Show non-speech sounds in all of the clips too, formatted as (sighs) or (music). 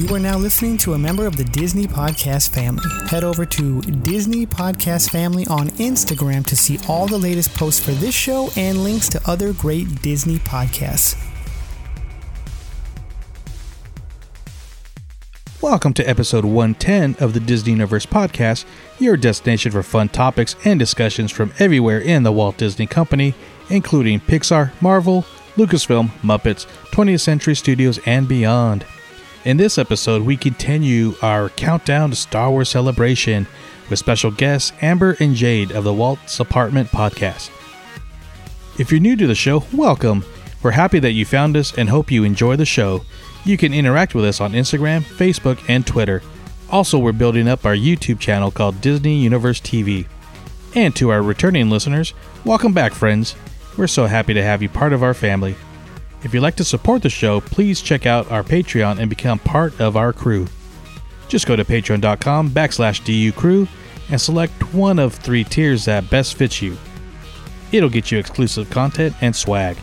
You are now listening to a member of the Disney Podcast family. Head over to Disney Podcast Family on Instagram to see all the latest posts for this show and links to other great Disney podcasts. Welcome to episode 110 of the Disney Universe Podcast, your destination for fun topics and discussions from everywhere in the Walt Disney Company, including Pixar, Marvel, Lucasfilm, Muppets, 20th Century Studios, and beyond. In this episode, we continue our countdown to Star Wars celebration with special guests Amber and Jade of the Walt's Apartment podcast. If you're new to the show, welcome. We're happy that you found us and hope you enjoy the show. You can interact with us on Instagram, Facebook, and Twitter. Also, we're building up our YouTube channel called Disney Universe TV. And to our returning listeners, welcome back, friends. We're so happy to have you part of our family. If you'd like to support the show, please check out our Patreon and become part of our crew. Just go to patreon.com backslash DU crew and select one of three tiers that best fits you. It'll get you exclusive content and swag.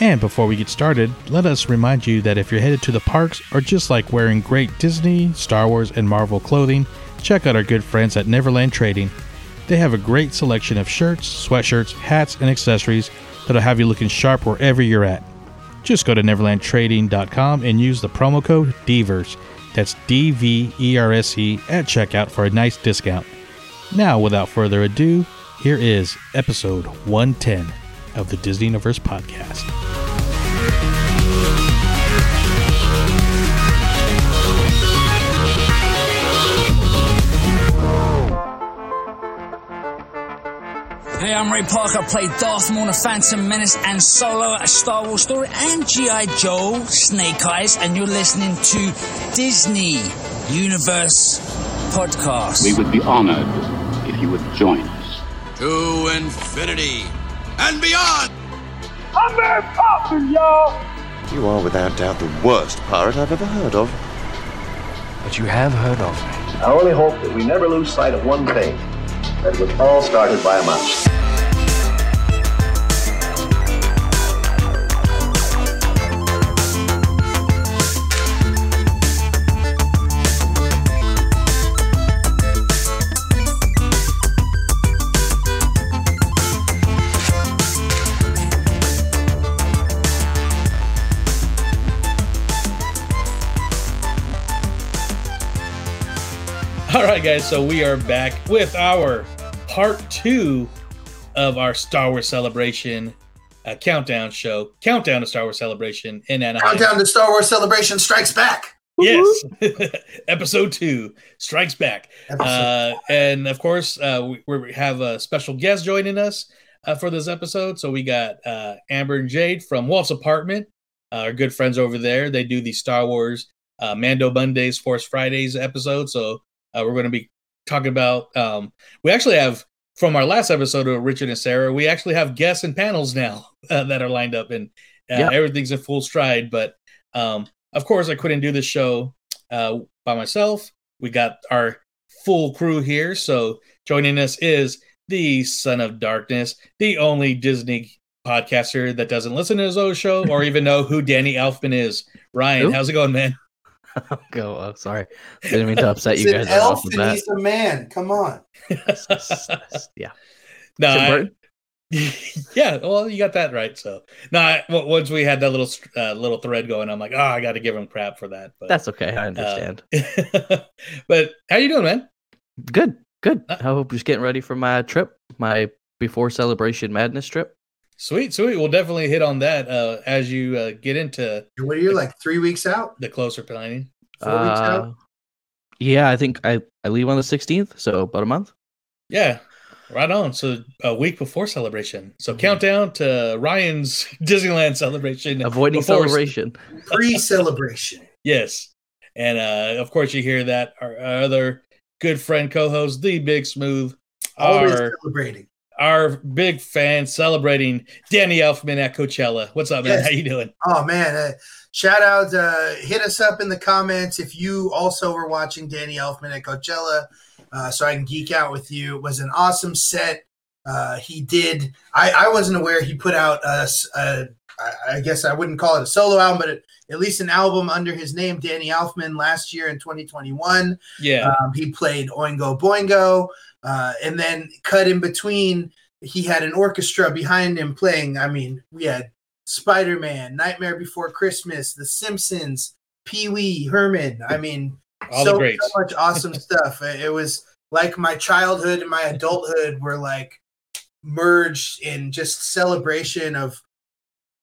And before we get started, let us remind you that if you're headed to the parks or just like wearing great Disney, Star Wars, and Marvel clothing, check out our good friends at Neverland Trading. They have a great selection of shirts, sweatshirts, hats, and accessories that'll have you looking sharp wherever you're at. Just go to neverlandtrading.com and use the promo code DVERSE. That's D V E R S E at checkout for a nice discount. Now, without further ado, here is episode 110 of the Disney Universe podcast. Hey, I'm Ray Parker. I Played Darth Maul in The Phantom Menace and Solo, a Star Wars story, and G.I. Joe, Snake Eyes, and you're listening to Disney Universe Podcast. We would be honored if you would join us. to infinity and beyond. You are without doubt the worst pirate I've ever heard of. But you have heard of me. I only hope that we never lose sight of one thing that it was all started by a mouse. (laughs) All right, guys, so we are back with our part two of our Star Wars celebration uh, countdown show, countdown to Star Wars celebration in Anaheim. Countdown to Star Wars Celebration Strikes Back. Yes, (laughs) episode two strikes back, uh, and of course uh, we, we have a special guest joining us uh, for this episode. So we got uh, Amber and Jade from Walt's apartment, uh, our good friends over there. They do the Star Wars uh, Mando Mondays, Force Fridays episode. So uh, we're going to be talking about. Um, we actually have from our last episode of Richard and Sarah. We actually have guests and panels now (laughs) uh, that are lined up, and uh, Yeah. everything's in full stride. But um, of course, I couldn't do this show uh, by myself. We got our full crew here. So joining us is the Son of Darkness, the only Disney podcaster that doesn't listen to his own show or (laughs) even know who Danny Elfman is. Ryan, Who? how's it going, man? (laughs) Go. Oh, sorry. Didn't mean to upset you guys right off elf and he's a man. Come on. yeah. no, Tim I- (laughs) yeah, well, you got that right. So, no, I, w- once we had that little uh, little thread going, I'm like, oh, I got to give him crap for that. But That's okay. I understand. Uh, (laughs) but how you doing, man? good. Good. uh, I hope you're just getting ready for my trip, my before celebration madness trip. Sweet, sweet. We'll definitely hit on that uh, as you uh, get into What are you like? Three weeks out? the closer planning. Four weeks Uh, out? yeah, I think I, I leave on the 16th, so about a month. Yeah, right on. So a week before celebration. So countdown to Ryan's (laughs) Disneyland celebration. Avoiding before- celebration. Pre-celebration. (laughs) Yes, and uh, of course you hear that our, our other good friend co-host, the Big Smooth, Always our celebrating. Our big fan celebrating Danny Elfman at Coachella. What's up, man? Yes. How you doing? Oh man! Uh, shout out! Uh, hit us up in the comments if you also were watching Danny Elfman at Coachella, uh, so I can geek out with you. It was an awesome set. Uh, he did. I, I wasn't aware he put out a, a I, I guess I wouldn't call it a solo album, but it, at least an album under his name, Danny Elfman, last year in 2021. Yeah. Um, he played Oingo Boingo. Uh, and then cut in between, he had an orchestra behind him playing. I mean, we had Spider Man, Nightmare Before Christmas, The Simpsons, Pee Wee, Herman. I mean, All so, so much (laughs) awesome stuff. It was like my childhood and my adulthood were like merged in just celebration of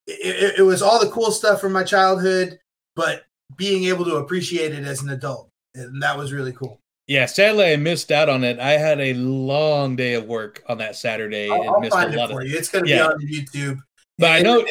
it, it was all the cool stuff from my childhood, but being able to appreciate it as an adult. And that was really cool. Yeah, sadly I missed out on it. I had a long day of work on that Saturday I'll, and I'll missed a find it lot for of you. It's going to Yeah. be on YouTube. But I know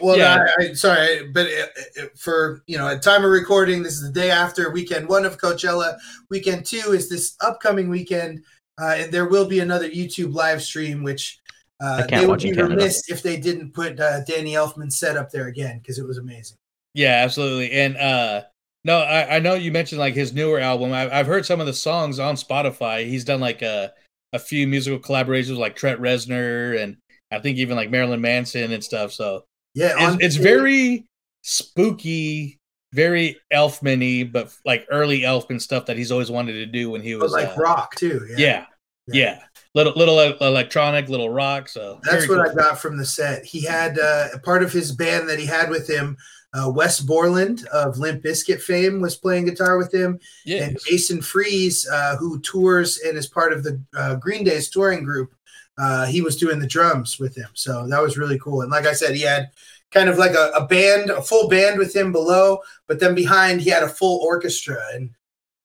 Well, Yeah. I, I, sorry, but it, it- for you know, at time of recording, this is the day after weekend one of Coachella. Weekend two is this upcoming weekend, uh, and there will be another YouTube live stream, which uh, I can't they would watch be remiss if they didn't put uh, Danny Elfman set up there again because it was amazing. Yeah, absolutely. And uh no, I, I know you mentioned like his newer album. I, I've heard some of the songs on Spotify. He's done like a a few musical collaborations with like Trent Reznor and I think even like Marilyn Manson and stuff. So Yeah, it's, on- it's very spooky, very Elfman-y, but like early Elfman stuff that he's always wanted to do when he but was like uh, rock too. Yeah, yeah, little little uh, electronic, little rock. So That's what cool. I got from the set. He had uh, a part of his band that he had with him. Uh, Wes Borland of Limp Bizkit fame was playing guitar with him, Yes. and Jason Freese, uh, who tours and is part of the uh, Green Day's touring group, uh, he was doing the drums with him. So that was really cool. And like I said, he had kind of like a, a band, a full band with him below, but then behind he had a full orchestra. And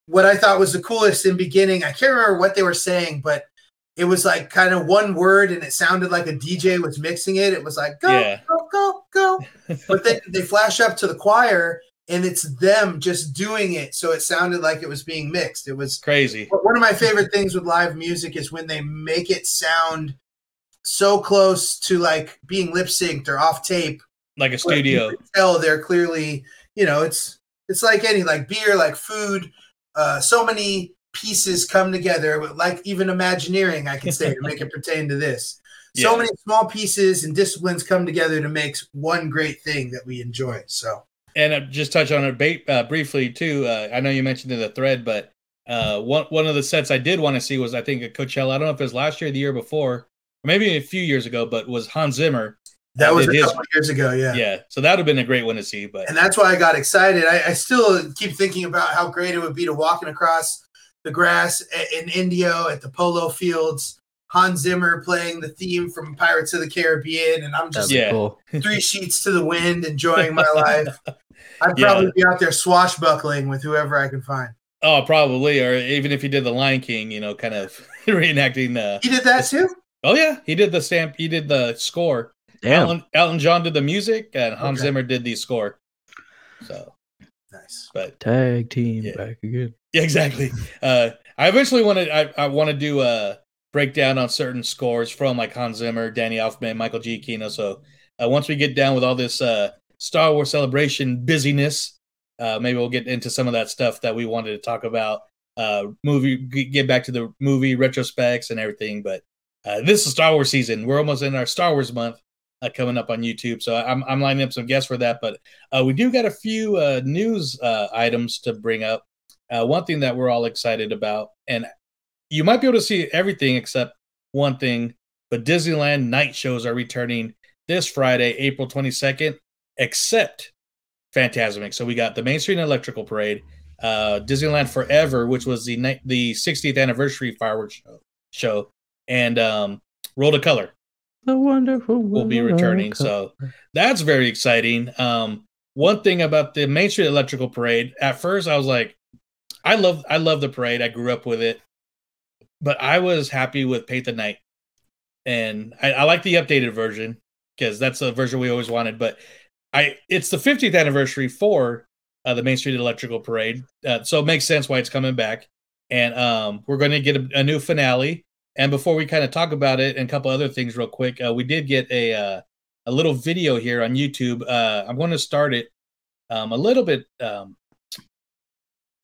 what I thought was the coolest in beginning, I can't remember what they were saying, but it was like kind of one word and it sounded like a DJ was mixing it. It was like go, Yeah. go, go, go. (laughs) but then they flash up to the choir and it's them just doing it. So it sounded like it was being mixed. It was Crazy. one of my favorite things with live music is when they make it sound so close to like being lip synced or off tape. Like a studio. you tell they're clearly, you know, it's it's like any like beer, like food. Uh, so many pieces come together, like even Imagineering, I can say to make it pertain to this. (laughs) So many small pieces and disciplines come together to make one great thing that we enjoy. So and uh, just touch on it ba- uh, briefly too. Uh, I know you mentioned in the thread, but uh, one one of the sets I did want to see was I think at Coachella. I don't know if it was last year, or the year before, or maybe a few years ago, but was Hans Zimmer. that uh, was did a his- couple years ago, yeah. yeah. So that would have been a great one to see. But and that's why I got excited. I, I still keep thinking about how great it would be to walking across the grass in Indio at the polo fields. Hans Zimmer playing the theme from Pirates of the Caribbean, and I'm just Yeah. cool. three (laughs) sheets to the wind, enjoying my life. (laughs) I'd probably be out there swashbuckling with whoever I can find. oh, probably, or even if he did the Lion King, you know, kind of (laughs) reenacting. Uh, He did that too. oh yeah, he did the stamp. He did the score. Damn. Elton, Elton John did the music, and Hans Okay. Zimmer did the score. So, Nice. but Tag team Yeah. back again. Yeah, exactly. Uh, I eventually want to. I, I want to do a breakdown on certain scores from like Hans Zimmer, Danny Elfman, Michael Giacchino. So uh, once we get down with all this uh, Star Wars celebration busyness, uh, maybe we'll get into some of that stuff that we wanted to talk about. Uh, movie, get back to the movie retrospects and everything. But uh, this is Star Wars season. We're almost in our Star Wars month uh, coming up on YouTube. So I'm I'm lining up some guests for that. But uh, we do got a few uh, news uh, items to bring up. Uh, one thing that we're all excited about, and you might be able to see everything except one thing, but Disneyland night shows are returning this Friday, April 22nd, except Phantasmic. So we got the Main Street Electrical Parade, uh, Disneyland Forever, which was the ni- the 60th anniversary fireworks show, show and um, World of Color The wonderful will be returning. So that's very exciting. Um, one thing about the Main Street Electrical Parade, at first I was like, I love I love the parade. I grew up with it, but I was happy with Paint the Night, and I, I like the updated version because that's the version we always wanted. But I it's the 50th anniversary for uh, the Main Street Electrical Parade, uh, so it makes sense why it's coming back. And um, we're going to get a, a new finale. And before we kind of talk about it and a couple other things real quick, uh, we did get a uh, a little video here on YouTube. Uh, I'm going to start it um, a little bit um,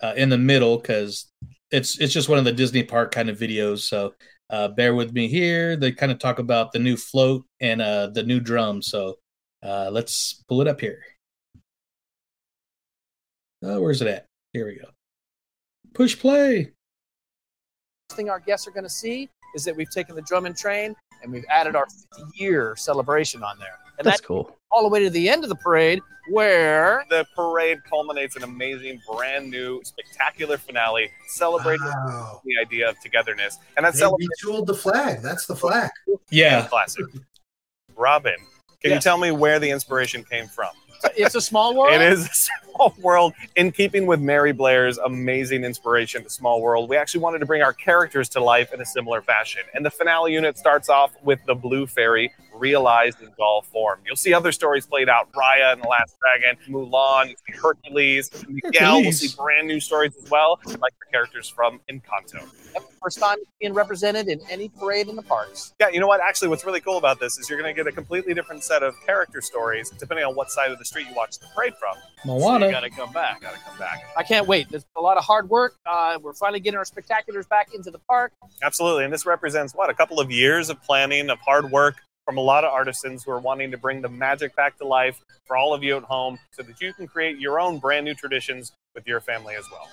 uh, in the middle because it's it's just one of the Disney park kind of videos. So uh, bear with me here. They kind of talk about the new float and uh, the new drum. So let's pull it up here. Where's it at? Here we go. Push play. thing our guests are going to see is that we've taken the drum and train and we've added our 50 year celebration on there. And That's that's cool. all the way to the end of the parade where The parade culminates in an amazing, brand new, spectacular finale celebrating Wow. the idea of togetherness. And that They celebration retooled the flag. That's the flag. Yeah. classic. Robin, can you tell me where the inspiration came from? It's a small world. It is a (laughs) small world. In keeping with Mary Blair's amazing inspiration to Small World, we actually wanted to bring our characters to life in a similar fashion. And the finale unit starts off with the Blue Fairy realized in doll form. You'll see other stories played out Raya and the Last Dragon, Mulan, you see Hercules, Miguel. We'll see brand new stories as well, like the characters from Encanto. First time being represented in any parade in the parks. Yeah, you know what? Actually, what's really cool about this is you're going to get a completely different set of character stories depending on what side of the street you watch the parade from. Moana. You got to come back. Got to come back. I can't wait. There's a lot of hard work. Uh, we're finally getting our spectaculars back into the park. Absolutely. And this represents what? A couple of years of planning, of hard work from a lot of artisans who are wanting to bring the magic back to life for all of you at home so that you can create your own brand new traditions with your family as well.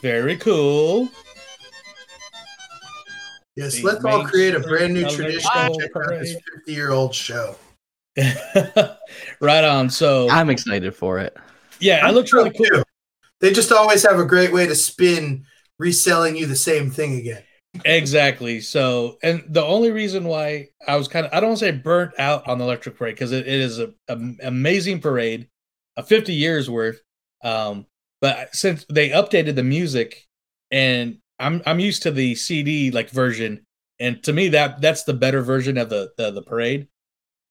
Very cool. Yes, The let's all create a brand new tradition check out this 50 year old show. (laughs) right on. So I'm excited for it. yeah, it looks really cool. Too. They just always have a great way to spin reselling you the same thing again. Exactly. So, and the only reason why I was kind of, I don't want to say burnt out on the electric parade because it, it is a, a- amazing parade, a 50 years worth. Um, but since they updated the music and I'm, I'm used to the CD like version. And to me, that that's the better version of the, the, the parade.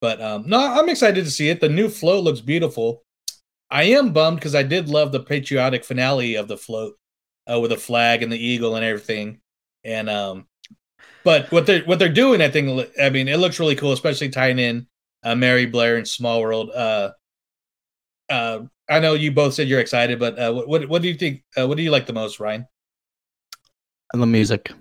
But, um, no, I'm excited to see it. The new float looks beautiful. I am bummed because I did love the patriotic finale of the float uh, with the flag and the eagle and everything. And um, but what they're what they're doing, I think, I mean, it looks really cool, especially tying in uh, Mary Blair and Small World. Uh, uh, I know you both said you're excited, but uh, what what, what do you think? Uh, what do you like the most, Ryan? And the music.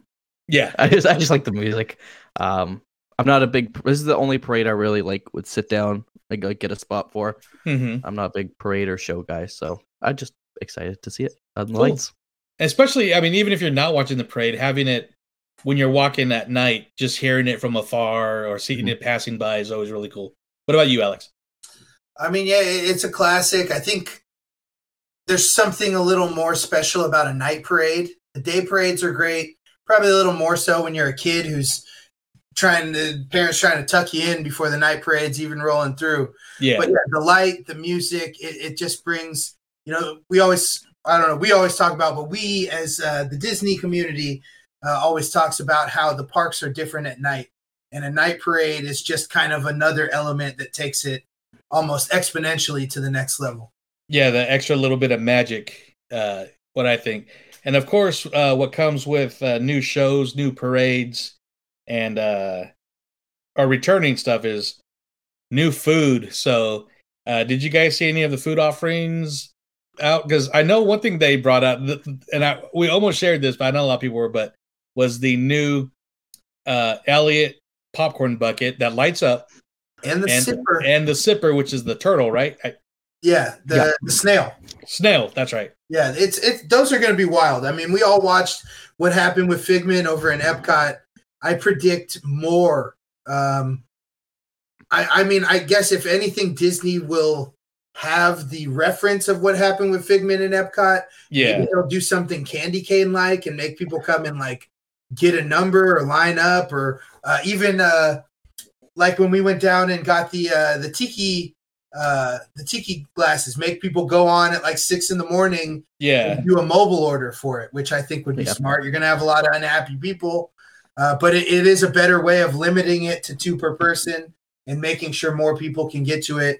Yeah, I just I just like the music. Um, I'm not a big. This is the only parade I really like would sit down like, like get a spot for. Mhm. I'm not a big parade or show guy, so I'm just excited to see it on the Cool. lights. especially I mean, even if you're not watching the parade, having it when you're walking at night, just hearing it from afar or seeing it passing by is always really cool. What about you, Alex? I mean, yeah, it's a classic. I think there's something a little more special about a night parade. The day parades are great, probably a little more so when you're a kid who's trying to parents trying to tuck you in before the night parade's even rolling through. Yeah, But yeah, the light, the music, it, it just brings, you know, we always, I don't know, we always talk about, but we as uh, the Disney community uh, always talks about how the parks are different at night. And a night parade is just kind of another element that takes it almost exponentially to the next level. yeah, the extra little bit of magic. Uh, what I think, and of course, uh, what comes with uh, new shows, new parades, and uh, our returning stuff is new food. So, uh, did you guys see any of the food offerings out? Because I know one thing they brought out, and I we almost shared this, but I know a lot of people were, but was the new uh, Elliott popcorn bucket that lights up And the and sipper, and the sipper, which is the turtle, right? I, yeah, the, Yeah. the snail. snail. That's right. Yeah, it's it's those are going to be wild. I mean, we all watched what happened with Figment over in Epcot. I predict more. Um, I I mean, I guess if anything, Disney will have the reference of what happened with Figment in Epcot. Yeah. Maybe they'll do something candy cane like and make people come and like get a number or line up or uh, even uh, like when we went down and got the uh, the tiki uh, the tiki glasses, make people go on at like six in the morning Yeah. and do a mobile order for it, which I think would be Yeah. smart. You're going to have a lot of unhappy people, uh, but it, it is a better way of limiting it to two per person and making sure more people can get to it.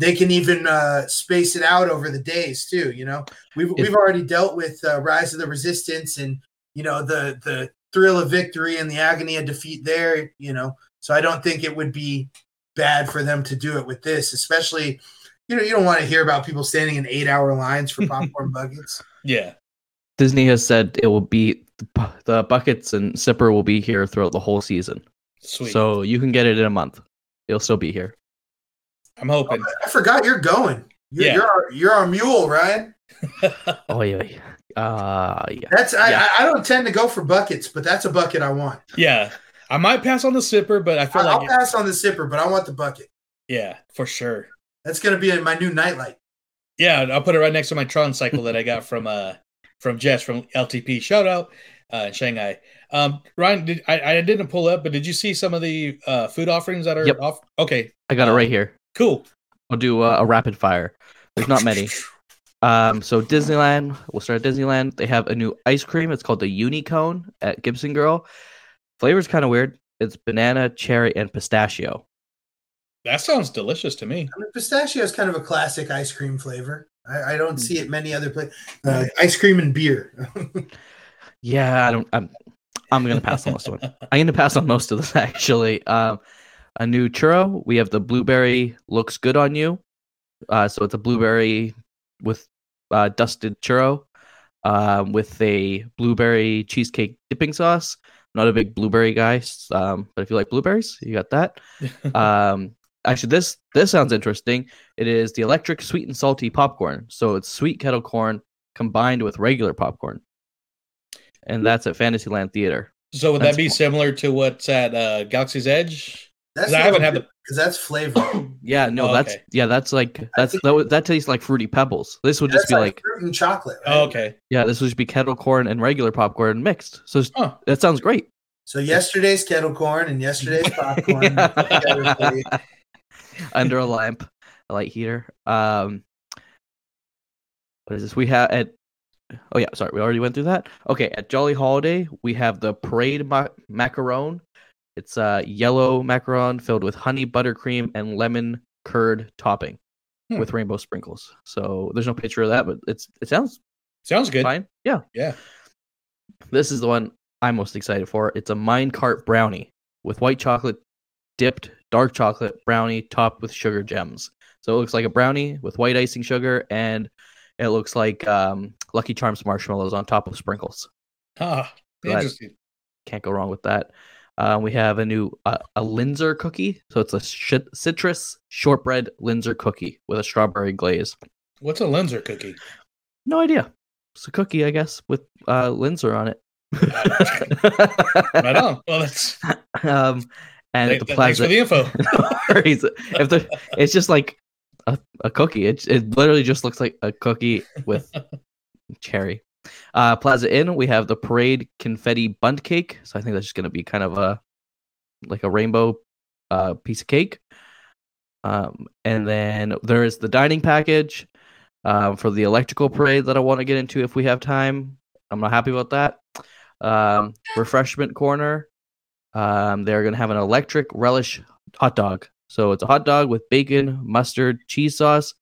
They can even uh, space it out over the days too. You know, we've we've already dealt with uh, Rise of the Resistance and you know the the thrill of victory and the agony of defeat there. You know, so I don't think it would be bad for them to do it with this, especially. You know, you don't want to hear about people standing in eight-hour lines for (laughs) popcorn buckets. Yeah. Disney has said it will be the buckets and sipper will be here throughout the whole season. Sweet. So you can get it in a month. It'll still be here. I'm hoping. I forgot you're going. You're, Yeah. you're, our, you're our mule, Ryan. Oh yeah, yeah. uh, yeah. That's I, Yeah. I, I don't tend to go for buckets, but that's a bucket I want. Yeah, I might pass on the sipper, but I feel like I, will like pass on the sipper, but I want the bucket. yeah, for sure. That's gonna be my new nightlight. Yeah, I'll put it right next to my Tron cycle that I got from uh from Jess from LTP. Shout out uh, in Shanghai. Um, Ryan, did, I I didn't pull up, but did you see some of the uh food offerings that are Yep. off? Okay, I got it right here. cool. I'll do uh, a rapid fire. There's not many. Um, so Disneyland, we'll start at Disneyland. They have a new ice cream. It's called the Unicone at Gibson Girl. Flavor's kind of weird. It's banana, cherry, and pistachio. That sounds delicious to me. I mean, pistachio is kind of a classic ice cream flavor. I, I don't Hmm. see it many other places. Uh, ice cream and beer. (laughs) Yeah, I don't. I'm. I'm gonna pass on this one. I'm gonna pass on most of this (laughs) actually. Um, a new churro. We have the blueberry. Looks good on you. Uh, so it's a blueberry with uh, dusted churro, um, with a blueberry cheesecake dipping sauce. Not a big blueberry guy, um, but if you like blueberries, you got that. (laughs) um, actually, this this sounds interesting. It is the electric sweet and salty popcorn. So it's sweet kettle corn combined with regular popcorn, and that's at Fantasyland Theater. So would That's that be cool. similar to what's at uh, Galaxy's Edge? That's 'Cause I haven't had the because that's flavor. (coughs) Yeah, no, Oh, that's okay. yeah, that's like that's that, would- that tastes like fruity pebbles. This would just that's be like, like fruit and chocolate. Right? Oh, okay. yeah, this would just be kettle corn and regular popcorn mixed. So Huh. that sounds great. So yesterday's kettle corn and yesterday's (laughs) popcorn. (laughs) (laughs) under a lamp, a light heater. Um, what is this? We have at oh yeah, sorry, we already went through that. Okay, at Jolly Holiday we have the Parade ma- macaron. It's uh yellow macaron filled with honey buttercream and lemon curd topping Hmm. with rainbow sprinkles. So there's no picture of that, but it's it sounds Sounds good. fine. Yeah, Yeah. this is the one I'm most excited for. It's a minecart brownie with white chocolate dipped dark chocolate brownie topped with sugar gems. So it looks like a brownie with white icing sugar and it looks like um, Lucky Charms marshmallows on top of sprinkles. Ah, interesting. Can't go wrong with that. Uh, we have a new uh, a Linzer cookie. So it's a sh- citrus shortbread Linzer cookie with a strawberry glaze. What's a Linzer cookie? No idea. It's a cookie, I guess, with uh, Linzer on it. Right on. Well, that's (laughs) um, and Th- the th- plaza. thanks for the info. (laughs) If the, it's just like a, a cookie. It it literally just looks like a cookie with (laughs) cherry. Uh, Plaza Inn, we have the parade confetti bunt cake. So I think that's just gonna be kind of a like a rainbow uh, piece of cake. Um, and then there is the dining package um, for the electrical parade that I want to get into if we have time. I'm not happy about that. Um, refreshment corner. Um, they're gonna have an electric relish hot dog. So it's a hot dog with bacon, mustard, cheese sauce,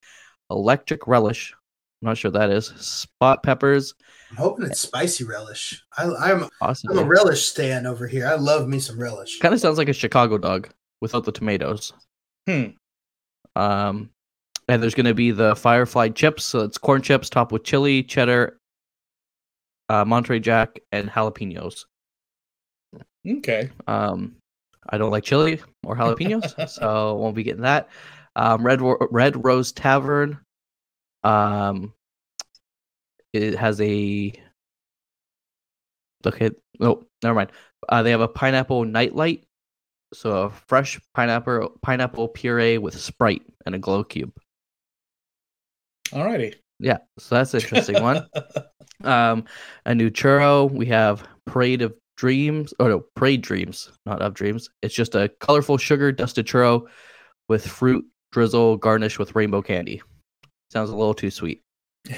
electric relish. I'm not sure what that is. Sport peppers. I'm hoping it's spicy relish. I, I'm Awesome. I'm a relish stan over here. I love me some relish. Kind of sounds like a Chicago dog without the tomatoes. Hmm. Um, and there's going to be the Firefly chips. So it's corn chips topped with chili, cheddar, uh, Monterey Jack, and jalapenos. Okay. Um, I don't like chili or jalapenos, (laughs) so won't be getting that. Um, Red Red Rose Tavern. Um, it has a. Okay, no, never mind. Uh, they have a pineapple nightlight, so a fresh pineapple pineapple puree with Sprite and a glow cube. Alrighty. Yeah, so that's an interesting one. (laughs) Um, a new churro. We have Parade of Dreams. Oh no, Parade Dreams, not of Dreams. It's just a colorful sugar dusted churro with fruit drizzle garnished with rainbow candy. Sounds a little too sweet. (laughs)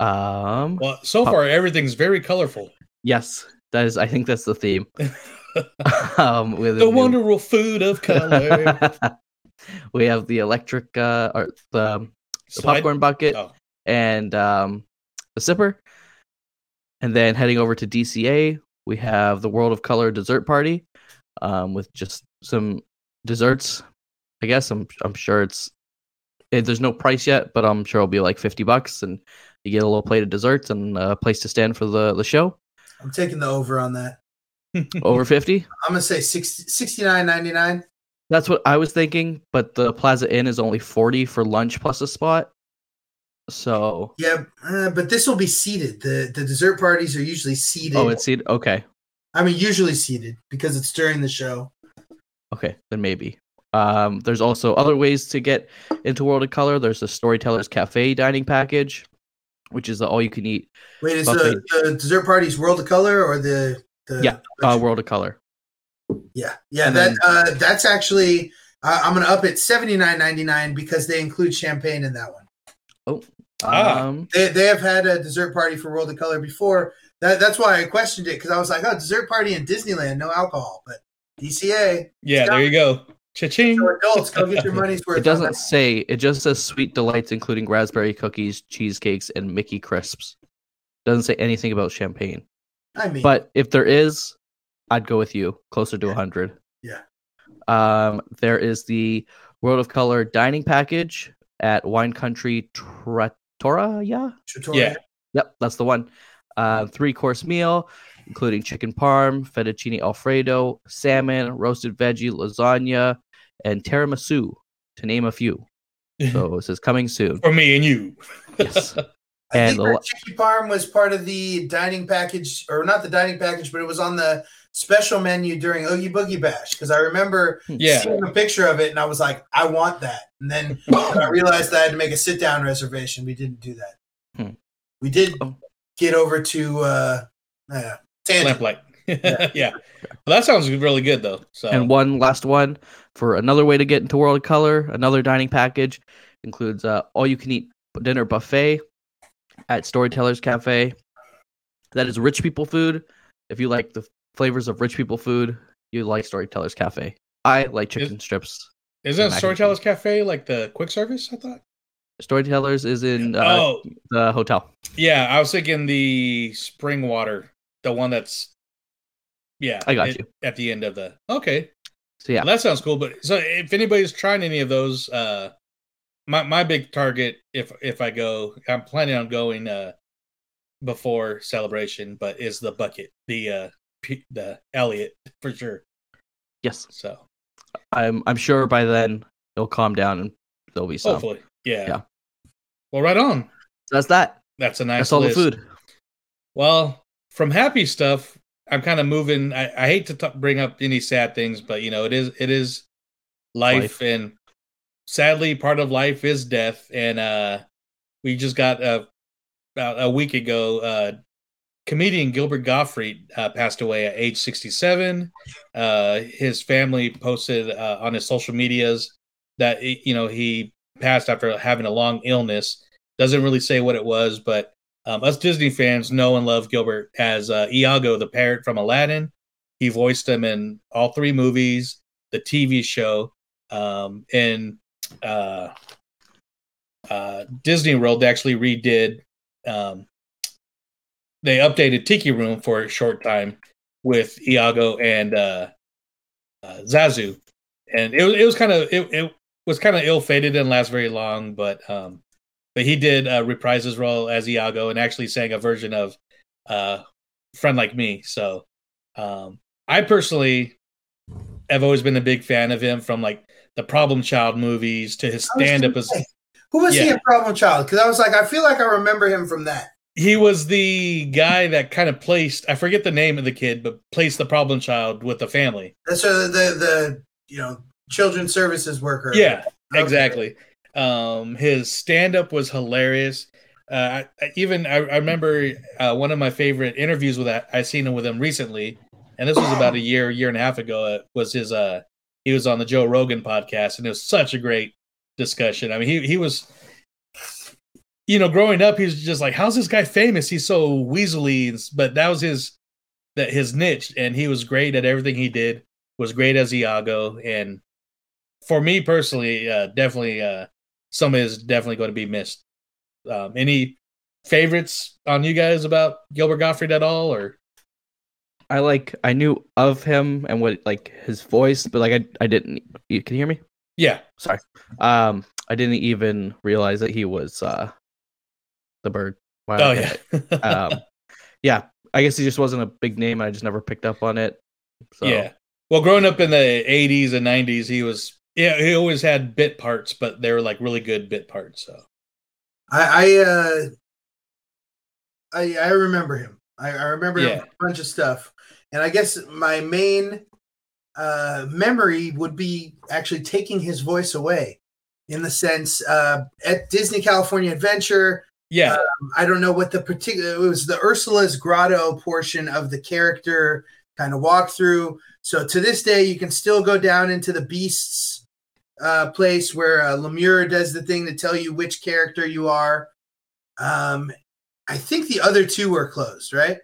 Um, well, so pop- far everything's very colorful. yes, that is. I think that's the theme. (laughs) um, with The new- wonderful food of color. (laughs) we have the electric uh, or the, the popcorn bucket Oh. and um, the sipper. And then heading over to DCA, we have the World of Color dessert party um, with just some desserts. I guess I'm I'm sure it's eh, there's no price yet, but I'm sure it'll be like fifty bucks, and you get a little plate of desserts and a place to stand for the the show. I'm taking the over on that. (laughs) Over fifty. I'm gonna say 60, 69.99. That's what I was thinking, but the Plaza Inn is only 40 for lunch plus a spot. So, Yeah, uh, but this will be seated. The the dessert parties are usually seated. oh, it's seated. Okay. I mean, usually seated because it's during the show. Okay, then maybe. Um, there's also other ways to get into World of Color. There's the Storytellers Cafe dining package, which is the all you can eat. Wait, is the, the dessert parties World of Color or the the yeah, uh, World of Color. Yeah, yeah. And That then- uh, that's actually uh, I'm gonna up it seventy nine ninety nine because they include champagne in that one. Oh, Ah. um, They they have had a dessert party for World of Color before. That that's why I questioned it because I was like, oh, dessert party in Disneyland, no alcohol, but DCA. Yeah, there you go. Cha-ching. So adults, go get your (laughs) money's worth. it doesn't say. It just says sweet delights, including raspberry cookies, cheesecakes, and Mickey crisps. Doesn't say anything about champagne. I mean, But if there is, I'd go with you closer to 100. Yeah. Um, there is the World of Color dining package at Wine Country Trattoria. Trattoria. Yeah. Yep, that's the one. Uh, three course meal, including chicken parm, fettuccine alfredo, salmon, roasted veggie, lasagna, and tiramisu, to name a few. (laughs) So it says coming soon. For me and you. Yes. (laughs) I and think the chicken parm was part of the dining package, or not the dining package, but it was on the special menu during Oogie Boogie Bash because I remember Yeah. seeing a picture of it and I was like, I want that. And then I (laughs) realized I had to make a sit down reservation. We didn't do that. Hmm. We did Oh. get over to uh, uh tangent. Lamplight. (laughs) yeah. Well, that sounds really good though. So And one last one for another way to get into World of Color. Another dining package includes uh, all you can eat dinner buffet at Storytellers Cafe. That is rich people food. If you like the flavors of rich people food, you like Storytellers Cafe. I like chicken strips. isn't mac Storytellers Cafe like the quick service? I thought. Storytellers is in uh, oh, the hotel. yeah. I was thinking the spring water, the one that's. Yeah, I got it- you. at the end of the. Okay, So yeah, Well, that sounds cool. But so if anybody's trying any of those, uh, my my big target if if I go, I'm planning on going uh before celebration, but is the bucket, the uh the Elliott for sure. yes, So I'm I'm sure by then it'll calm down and there'll be some. hopefully, yeah. Yeah. Well, right on. That's that. That's a nice. That's all list. the food. Well, from happy stuff, I'm kind of moving. I, I hate to t- bring up any sad things, but you know, it is it is life, Life. and sadly, part of life is death. And uh, we just got uh, about a week ago, uh, comedian Gilbert Gottfried uh, passed away at age 67. Uh, his family posted uh, on his social medias that you know he passed after having a long illness. Doesn't really say what it was, but um, us Disney fans know and love Gilbert as uh, Iago, the parrot from Aladdin. He voiced him in all three movies, the TV show, um, and uh, uh, Disney World actually redid. Um, they updated Tiki Room for a short time with Iago and uh, uh, Zazu, and it, was- it was kind of it, it was kind of ill fated, didn't last very long, but um, but he did uh, reprise his role as Iago and actually sang a version of uh, "Friend Like Me." So um, I personally have always been a big fan of him from like the Problem Child movies to his stand up as Who was he Yeah. in Problem Child? Because I was like, I feel like I remember him from that. He was the guy that kind of placed I forget the name of the kid, but placed the problem child with the family. That's uh, the the you know children services worker. Yeah, Okay. exactly. Um, his stand up was hilarious. Uh, I, I- even I, I remember uh, one of my favorite interviews with that I seen him with him recently, and this was about a year, year and a half ago. It was his uh, he was on the Joe Rogan podcast, and it was such a great discussion. I mean, he he was, you know, growing up, he was just like, "How's this guy famous? He's so weaselly," but that was his that his niche, and he was great at everything he did. Was great as Iago, and for me personally, uh, definitely uh, somebody is definitely going to be missed. Um, any favorites on you guys about Gilbert Gottfried at all, or I like I knew of him and what like his voice, but like I I didn't. You can you hear me? yeah, Sorry. Um, I didn't even realize that he was uh the bird. Wow. oh yeah, um, (laughs) yeah. I guess he just wasn't a big name. I just never picked up on it. So yeah. Well, growing up in the '80s and '90s, he was yeah he always had bit parts, but they were like really good bit parts. So I I uh, I, I remember him. I, I remember Yeah. from a bunch of stuff, and I guess my main uh, memory would be actually taking his voice away, in the sense uh, at Disney California Adventure. Yeah, Um, I don't know what the particular. It was the Ursula's Grotto portion of the character kind of walkthrough. So to this day, you can still go down into the Beasts uh, place where uh, Lumiere does the thing to tell you which character you are. Um, I think the other two were closed, right?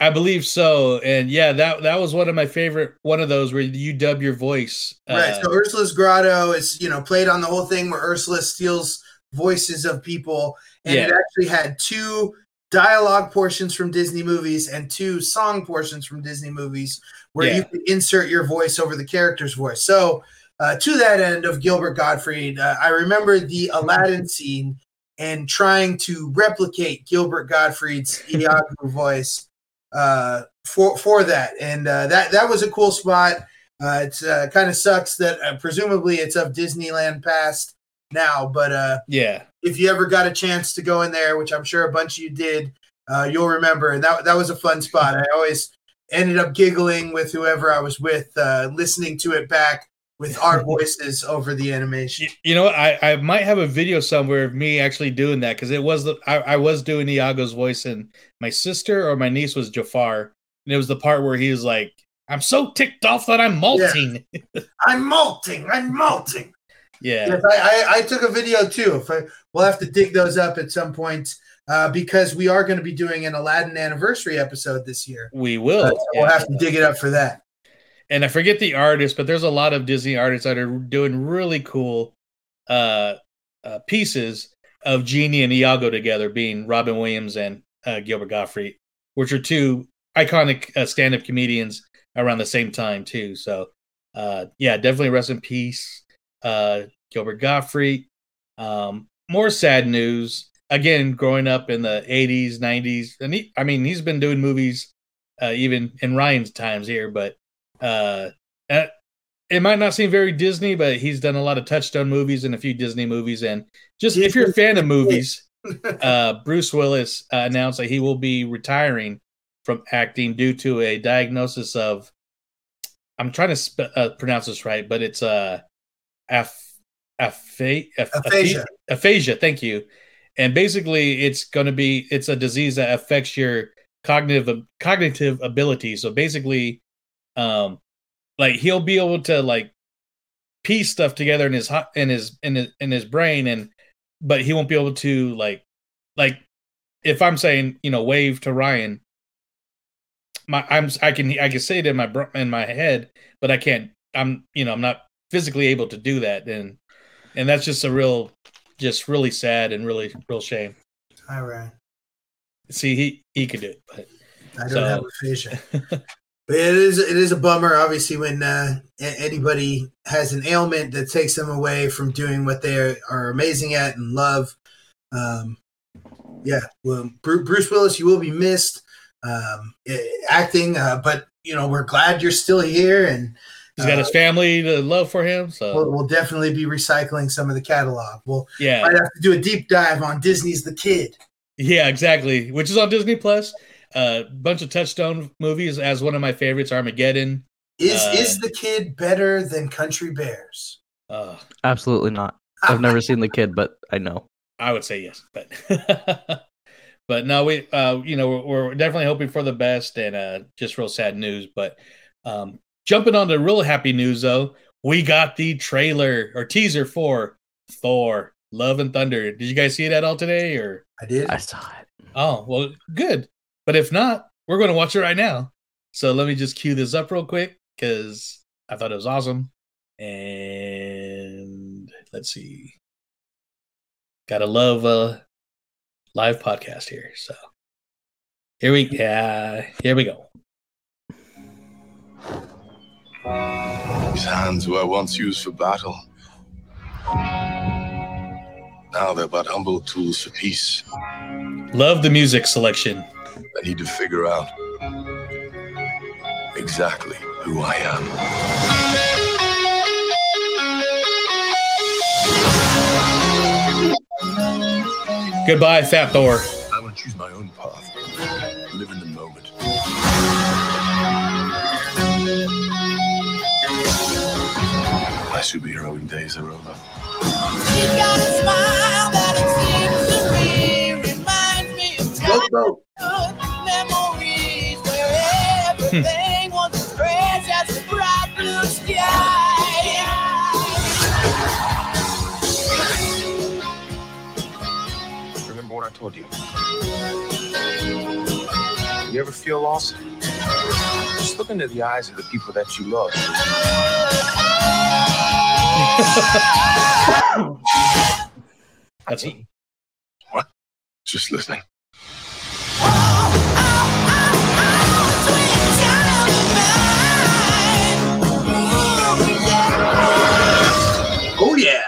I believe so. And yeah, that that was one of my favorite one of those where you dub your voice. right. Uh, So Ursula's Grotto is you know played on the whole thing where Ursula steals voices of people, and it actually had two dialogue portions from Disney movies and two song portions from Disney movies where Yeah. you could insert your voice over the character's voice. So uh, to that end of Gilbert Gottfried, uh, I remember the Aladdin scene and trying to replicate Gilbert Gottfried's (laughs) Iago voice uh, for for that, and uh, that that was a cool spot. Uh, it's uh, kind of sucks that uh, presumably it's of Disneyland past now, but uh, yeah, if you ever got a chance to go in there, which I'm sure a bunch of you did, uh, you'll remember. And that that was a fun spot. I always ended up giggling with whoever I was with, uh, listening to it back with our (laughs) voices over the animation. you know what? I I might have a video somewhere of me actually doing that because it was the I, I was doing Iago's voice and my sister or my niece was Jafar and it was the part where he was like, "I'm so ticked off that I'm molting." (laughs) I'm molting. I'm molting. Yeah, Yes, I, I, I took a video too. If I, we'll have to dig those up at some point uh, because we are going to be doing an Aladdin anniversary episode this year. we will. Uh, so we'll have to dig it up for that. and I forget the artist, but there's a lot of Disney artists that are doing really cool uh, uh, pieces of Genie and Iago together, being Robin Williams and uh, Gilbert Gottfried, which are two iconic uh, stand-up comedians around the same time too. So, uh, yeah, definitely rest in peace, uh, Gilbert Gottfried. Um, more sad news. Again, growing up in the '80s, '90s, and he, I mean, he's been doing movies uh, even in Ryan's times here, but uh, it might not seem very Disney, but he's done a lot of Touchstone movies and a few Disney movies. And just if you're a fan of movies, (laughs) uh, Bruce Willis uh, announced that he will be retiring from acting due to a diagnosis of. I'm trying to sp- uh, pronounce this right, but it's uh, aph- aph- Aphasia. aphasia. Thank you. And basically, it's going to be it's a disease that affects your cognitive cognitive ability. So basically, um, like he'll be able to like piece stuff together in his in his in his in his brain, and but he won't be able to like like if I'm saying you know wave to Ryan, my I'm I can I can say it in my in my head, but I can't. I'm you know I'm not physically able to do that, and and that's just a real just really sad and really real shame. All right. See, he he could do it, but I don't So- have aphasia. (laughs) But it is it is a bummer, obviously, when uh, anybody has an ailment that takes them away from doing what they are, amazing at and love. Um, yeah, well, Bruce Willis, you will be missed um, acting, uh, but you know we're glad you're still here, and he's got uh, his family to love for him. So we'll, we'll definitely be recycling some of the catalog. We'll yeah, might have to do a deep dive on Disney's The Kid. Yeah, exactly. Which is on Disney Plus. A uh, bunch of Touchstone movies as one of my favorites, Armageddon. Is Uh, is The Kid better than Country Bears? Uh, Absolutely not. I've never seen the kid, but I know. (laughs) I would say yes, but (laughs) but no, we uh, you know we're, we're definitely hoping for the best, and uh, just real sad news. But um, jumping on to real happy news though, we got the trailer or teaser for Thor: Love and Thunder. Did you guys see it at all today? Or I did. I saw it. Oh, well, good. But if not, we're going to watch it right now. So let me just cue this up real quick because I thought it was awesome. And let's see. Gotta love a live podcast here. So here we yeah, here we go. These hands were once used for battle. Now they're but humble tools for peace. Love the music selection. I need to figure out exactly who I am. Goodbye, Fat Thor. I want to choose my own path. My superheroing days are over. Go, go. Remember what I told you? You ever feel lost? Just look into the eyes of the people that you love. That's it. What? Just listening. Oh yeah.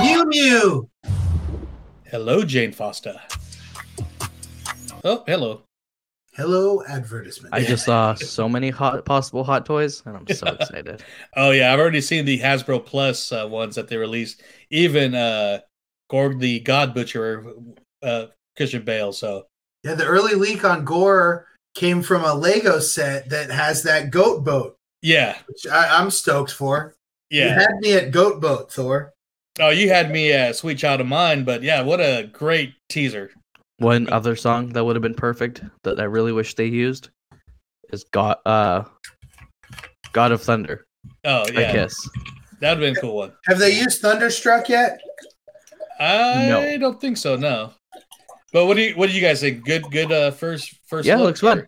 Mew Mew. Hello, Jane Foster. Oh, hello. Hello, advertisement. I just saw (laughs) so many hot possible hot toys, and I'm so (laughs) excited. Oh yeah, I've already seen the Hasbro Pulse uh, ones that they released. Even uh, Gorr the God Butcher, uh, Christian Bale. So Yeah, the early leak on Gorr came from a Lego set that has that goat boat, yeah, which I, I'm stoked for. Yeah, You yeah. had me at goat boat, Thor. Oh, you had me at Sweet Child of Mine, but yeah, what a great teaser. One other song that would have been perfect that I really wish they used is God uh God of Thunder. Oh I yeah, guess. that would have been a cool one. Have they used Thunderstruck yet? I No. don't think so. No. But what do you what do you guys think? Good good uh first first Yeah, it looks fun.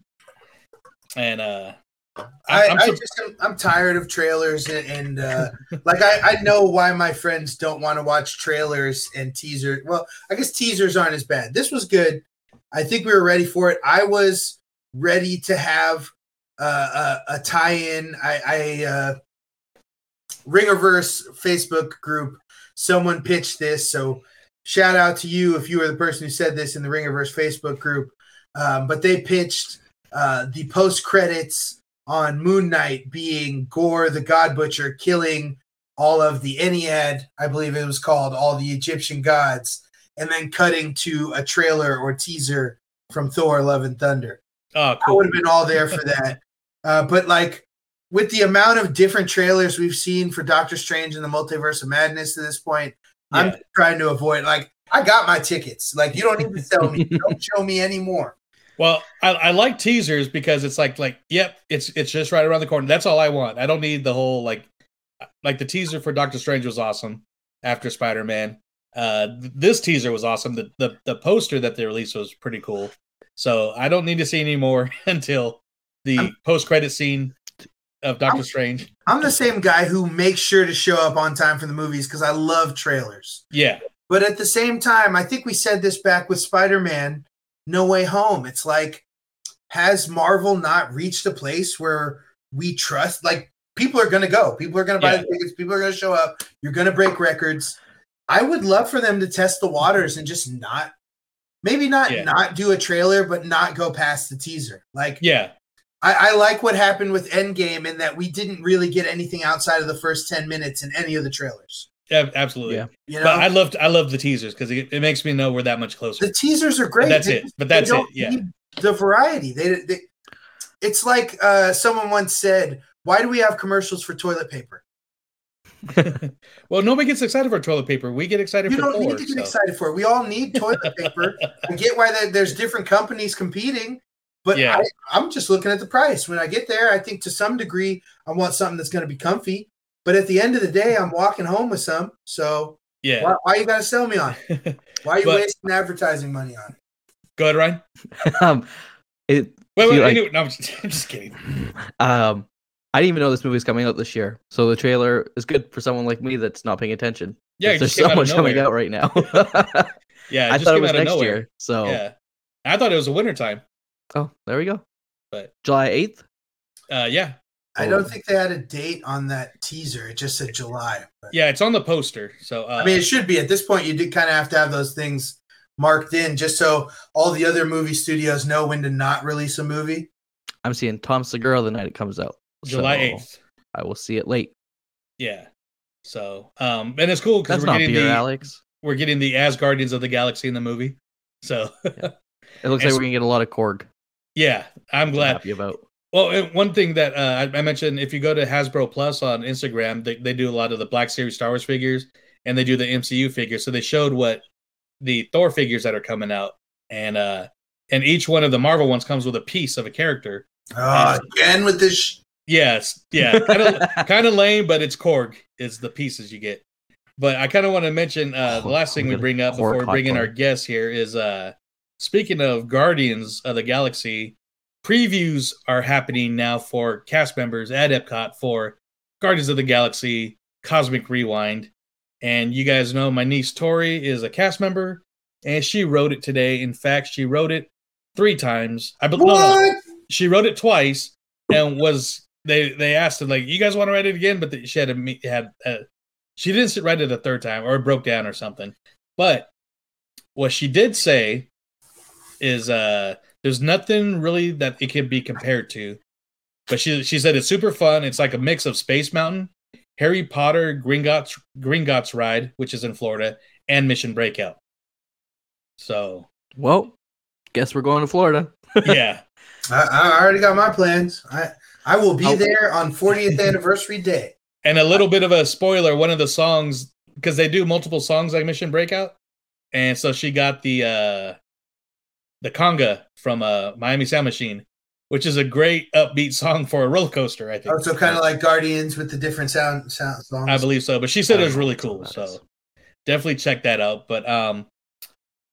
And uh I, I'm I just am, I'm tired of trailers and, and uh, (laughs) like I, I know why my friends don't want to watch trailers and teasers. Well, I guess teasers aren't as bad. This was good. I think we were ready for it. I was ready to have uh, a, a tie-in. I, I uh, Ringerverse Facebook group. Someone pitched this, so shout out to you if you were the person who said this in the Ringerverse Facebook group. Um, but they pitched uh, the post credits on Moon Knight being Gorr the God Butcher killing all of the Ennead, I believe it was called, all the Egyptian gods, and then cutting to a trailer or teaser from Thor: Love and Thunder. oh cool. I would have been all there for that. (laughs) Uh, but like with the amount of different trailers we've seen for Doctor Strange and the Multiverse of Madness to this point, I'm trying to avoid. Like I got my tickets. Like you don't need to sell me. (laughs) don't show me anymore. Well, I, I like teasers because it's like like yep, it's it's just right around the corner. That's all I want. I don't need the whole like like the teaser for Doctor Strange was awesome after Spider Man. Uh, this teaser was awesome. The, the the poster that they released was pretty cool. So I don't need to see any more (laughs) until the post credit scene of Doctor Strange. I'm the same guy who makes sure to show up on time for the movies because I love trailers. Yeah, But at the same time, I think we said this back with Spider Man No Way Home. It's like, has Marvel not reached a place where we trust? Like, people are going to go. People are going to buy Yeah. the tickets. People are going to show up. You're going to break records. I would love for them to test the waters and just not, maybe not Yeah. not do a trailer, but not go past the teaser. Like, yeah, I, I like what happened with Endgame in that we didn't really get anything outside of the first 10 minutes in any of the trailers. Yeah, absolutely. Yeah. You know? But I loved I love the teasers because it, it makes me know we're that much closer. The teasers are great. But that's They it. But that's it. don't Yeah. need The variety. They, they it's like uh, someone once said, "Why do we have commercials for toilet paper? (laughs) well, nobody gets excited for toilet paper. We get excited You for don't Thor. need to get so. excited for it. We all need toilet (laughs) paper. I get why there- there's different companies competing, but Yeah. I, I'm just looking at the price. When I get there, I think to some degree I want something that's going to be comfy. But at the end of the day, I'm walking home with some. So Yeah. why, why you got to sell me on? it? (laughs) Why are you But- wasting advertising money on? it? Go ahead, Ryan. (laughs) um, it. Wait, wait, feel wait, like- no, I'm just, (laughs) I'm just kidding. (clears throat) Um, I didn't even know this movie was coming out this year, so the trailer is good for someone like me that's not paying attention. Yeah, there's so much coming out right now. Yeah, it I just thought it came was out of next nowhere. year. So Yeah, I thought it was a winter time, oh, there we go. but July eighth. uh, yeah, I don't think they had a date on that teaser. It just said July. But, yeah, it's on the poster. So uh, I mean, it should be at this point. You did kind of have to have those things marked in, just so all the other movie studios know when to not release a movie. I'm seeing Tom Segura the night it comes out. July So, eighth. I will see it late. Yeah. So, um, and it's cool because That's we're not getting beer, the Alex. we're getting the Asgardians of the Galaxy in the movie. So, It looks like (laughs) As- we're gonna get a lot of Korg. yeah, I'm which glad. happy about. Well, one thing that uh, I, I mentioned, if you go to Hasbro Pulse on Instagram, they, they do a lot of the Black Series Star Wars figures, and they do the MCU figures. So they showed what the Thor figures that are coming out, and uh, and each one of the Marvel ones comes with a piece of a character. Oh, again with this. Sh- Yes, yeah, kind of (laughs) kind of lame, but it's Korg is the pieces you get. But I kind of want to mention uh, the last thing we bring up before we bring in our Korg. guests here is uh, speaking of Guardians of the Galaxy, previews are happening now for cast members at Epcot for Guardians of the Galaxy Cosmic Rewind. And you guys know my niece Tori is a cast member, and she wrote it today. In fact, she wrote it three times. I believe What? she wrote it twice and was they they asked her like you guys want to write it again but the, she had a had uh she didn't write it a third time or it broke down or something but what she did say is uh there's nothing really that it can be compared to but she she said it's super fun it's like a mix of space mountain harry potter gringotts gringotts ride which is in florida and mission breakout so Well, guess we're going to Florida. (laughs) yeah I, I already got my plans. I I will be Oh. there on 40th anniversary day. And a little bit of a spoiler, one of the songs because they do multiple songs like Mission Breakout, and so she got the uh the conga from uh Miami Sound Machine, which is a great upbeat song for a roller coaster. I think. Oh, so kind of like Guardians with the different sound sound songs. I believe so, but she said it was really cool. So definitely check that out. But um,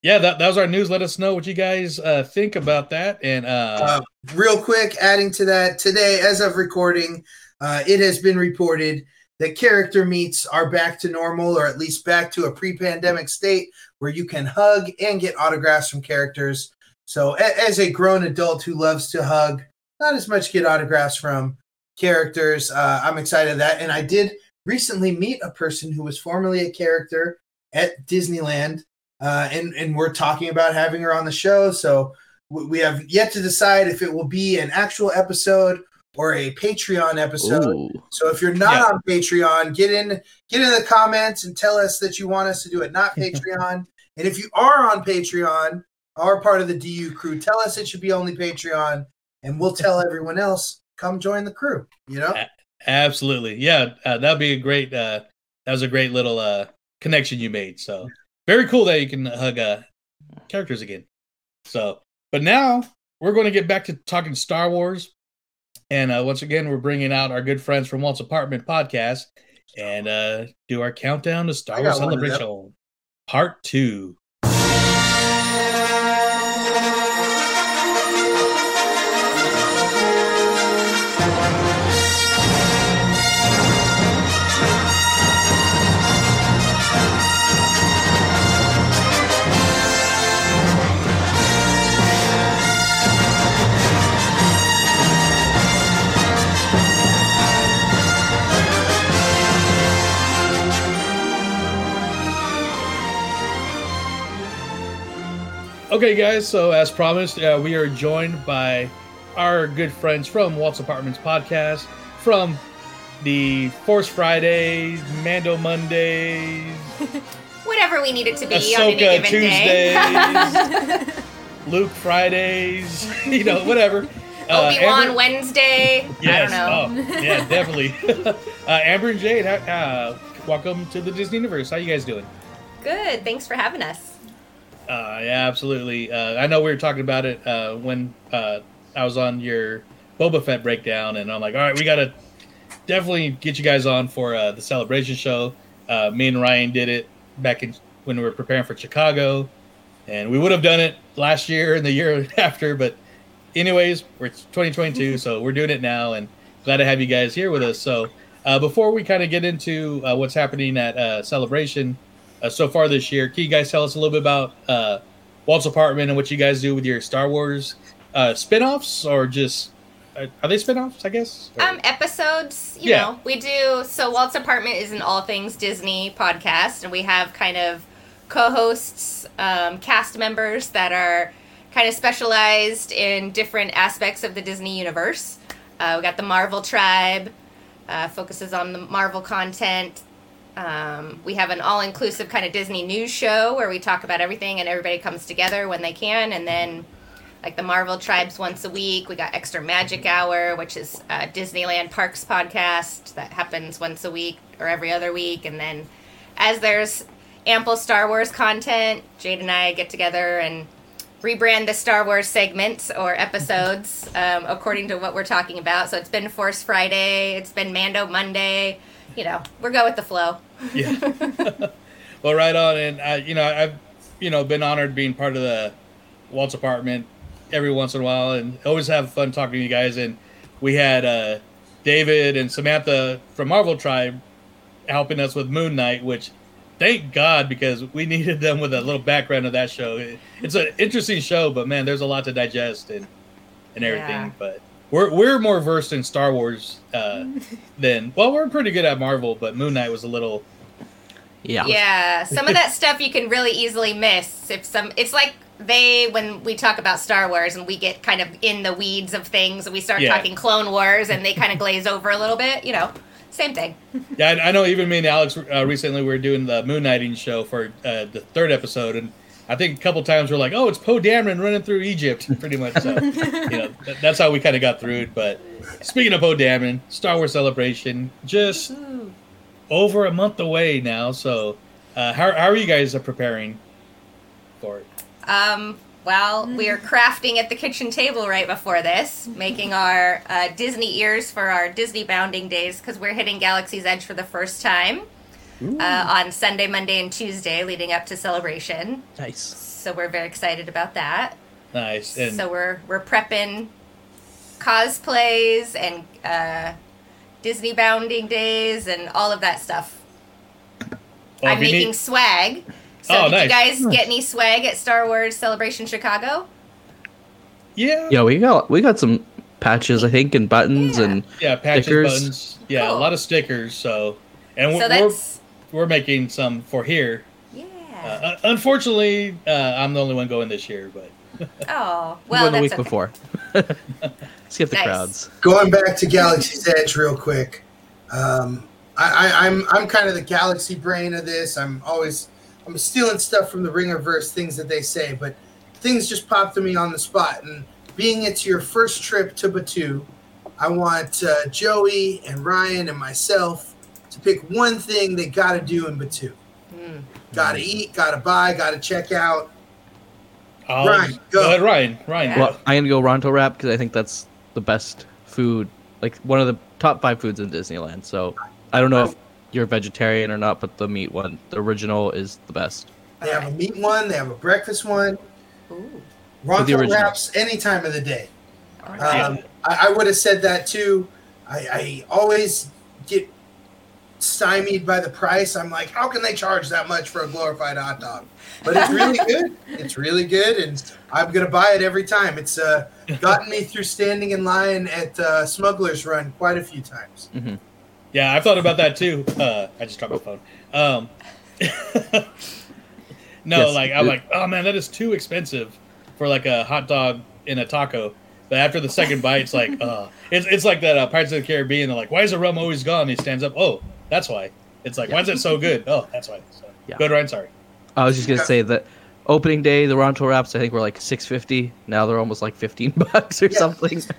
yeah, that, that was our news. Let us know what you guys uh think about that. And uh, Uh, real quick, adding to that, today, as of recording, uh, it has been reported that character meets are back to normal, or at least back to a pre-pandemic state where you can hug and get autographs from characters. So, a- as a grown adult who loves to hug, not as much get autographs from characters. Uh, I'm excited that, and I did recently meet a person who was formerly a character at Disneyland, uh, and and we're talking about having her on the show. So we have yet to decide if it will be an actual episode or a Patreon episode. Ooh. So if you're not Yeah. on Patreon, get in get in the comments and tell us that you want us to do it not (laughs) Patreon. and if you are on Patreon, are part of the DU crew, tell us it should be only Patreon, and we'll tell (laughs) everyone else come join the crew. You know, absolutely, yeah, uh, that'd be a great. Uh, that was a great little uh connection you made. So very cool that you can hug uh characters again. So, but now we're going to get back to talking Star Wars. And uh, once again, we're bringing out our good friends from Walt's Apartment podcast and uh, do our countdown to Star Wars got one of them. Celebration Part 2. Okay, guys. So, as promised, uh, we are joined by our good friends from Walt's Apartments podcast, from the Force Fridays, Mando Mondays, (laughs) Whatever we need it to be on any Ahsoka given day. Tuesdays, (laughs) Luke Fridays, (laughs) you know, whatever. Uh, Obi Wan Amber- Wednesday. Yes. I don't know. Oh, yeah, definitely. uh, Amber and Jade, uh, welcome to the Disney Universe. How you guys doing? Good. Thanks for having us. Uh, yeah, absolutely. Uh, I know we were talking about it uh, when uh, I was on your Boba Fett breakdown, and I'm like, all right, we got to definitely get you guys on for uh, the celebration show. Uh, me and Ryan did it back in when we were preparing for Chicago, and we would have done it last year and the year (laughs) after, but anyways, we're 2022, so we're doing it now, and glad to have you guys here with us. So, uh, before we kind of get into uh, what's happening at uh, Celebration uh, so far this year, can you guys tell us a little bit about uh, Walt's apartment and what you guys do with your Star Wars uh, spin-offs, or just uh, are they spin-offs? I guess. Or- Um, episodes, you Yeah. know, we do. So Walt's Apartment is an all things Disney podcast, and we have kind of co-hosts, um, cast members that are kind of specialized in different aspects of the Disney universe. Uh, we got the Marvel Tribe, uh, focuses on the Marvel content. Um, we have an all inclusive kind of Disney news show where we talk about everything and everybody comes together when they can. And then, like the Marvel Tribes once a week, we got Extra Magic Hour, which is Disneyland Parks podcast that happens once a week or every other week. And then, as there's ample Star Wars content, Jade and I get together and rebrand the Star Wars segments or episodes um, according to what we're talking about. So it's been Force Friday, it's been Mando Monday. You know, we're going with the flow. Yeah. (laughs) well, right on, and uh, you know, I've you know been honored being part of the Walt's apartment every once in a while, and always have fun talking to you guys. And we had uh, David and Samantha from Marvel Tribe helping us with Moon Knight, which thank God because we needed them with a little background of that show. It's an interesting show, but man, there's a lot to digest and and everything. Yeah. But we're we're more versed in Star Wars uh, (laughs) than well, we're pretty good at Marvel, but Moon Knight was a little Yeah. Yeah, some of that (laughs) stuff you can really easily miss if some. It's like they when we talk about Star Wars and we get kind of in the weeds of things and we start Yeah. talking Clone Wars and they kind of (laughs) glaze over a little bit. You know, same thing. Yeah, I, I know. Even me and Alex uh, recently we were doing the Moon Knighting show for uh, the third episode, and I think a couple times we're like, "Oh, it's Poe Dameron running through Egypt," pretty much. So, (laughs) you know, th- that's how we kind of got through it. But speaking of Poe Dameron, Star Wars Celebration just over a month away now. So, uh, how how are you guys uh, preparing for it? Um, well, we are crafting at the kitchen table right before this, making our uh, Disney ears for our Disney bounding days because we're hitting Galaxy's Edge for the first time uh, on Sunday, Monday, and Tuesday leading up to Celebration. Nice. So we're very excited about that. Nice. And so we're we're prepping cosplays and uh, Disney bounding days and all of that stuff. well, I'm making need- swag. So Oh, did nice. you guys Nice. get any swag at Star Wars Celebration Chicago? yeah, Yeah, we got we got some patches, I think, and buttons and yeah, patches, stickers. buttons, yeah, a lot of stickers. So, and So we're, we're that's we're making some for here. yeah. Uh, unfortunately, uh, I'm the only one going this year, but (laughs) Oh we (laughs) well, went the that's week okay. before. (laughs) Skip the Nice. crowds. Going back to Galaxy's Edge real quick. Um, I, I, I'm I'm kind of the galaxy brain of this. I'm always I'm stealing stuff from the Ringerverse, things that they say, but things just pop to me on the spot. And being it's your first trip to Batuu, I want uh, Joey and Ryan and myself to pick one thing they got to do in Batuu. Mm. Got to eat, got to buy, got to check out. I'll, Ryan, go. ahead, Ryan, Ryan. Well, I'm gonna go Ronto wrap because I think that's the best food, like one of the top five foods in Disneyland. So I don't know if you're a vegetarian or not, but the meat one, the original, is the best. They have a meat one, they have a breakfast one. Ooh. With the Ronto wraps any time of the day. Alright. Um, I, I would have said that too. I, I always get stymied by the price. I'm like, how can they charge that much for a glorified hot dog? But it's really (laughs) good. It's really good, and I'm gonna buy it every time. It's uh, gotten me through standing in line at uh, Smuggler's Run quite a few times. Mm-hmm. Yeah, I've thought about that too. Uh, I just dropped my phone. Um, (laughs) no, Yes. like I'm like, oh man, that is too expensive for like a hot dog in a taco. But after the second bite, it's like, uh, it's it's like that uh, Pirates of the Caribbean. They're like, why is the rum always gone? He stands up. Oh, that's why. It's like, why is it so good? Oh, that's why. So, Yeah. Good, Ryan. Sorry. I was just gonna say that opening day, the Ronto wraps, I think were like six fifty. Now they're almost like fifteen (laughs) bucks or Yeah. something. (laughs)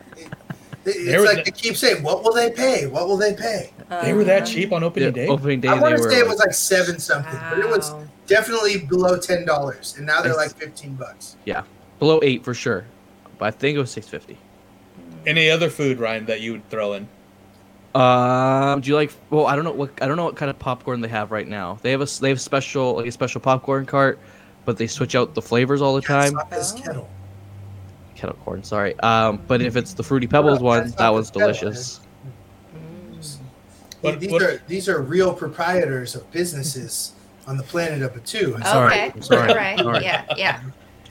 It- They It's were like the- they keep saying, "What will they pay? What will they pay?" They were that uh-huh. cheap on opening Yeah, day. opening day, I they want to say it was like seven something, but it was definitely below ten dollars, and now they're It's- like fifteen bucks. yeah, below eight for sure. But I think it was six fifty. Any other food, Ryan, that you would throw in? Um, do you like? Well, I don't know what I don't know what kind of popcorn they have right now. They have a s- they have special like a special popcorn cart, but they switch out the flavors all the time. This kettle. Kettle corn, sorry. Um, but if it's the fruity pebbles Well, one, that one's the kettle, delicious. What- these what- are these are real proprietors of businesses on the planet of Batuu. And so Sorry, Okay. I'm sorry, All right. sorry. Yeah. Yeah.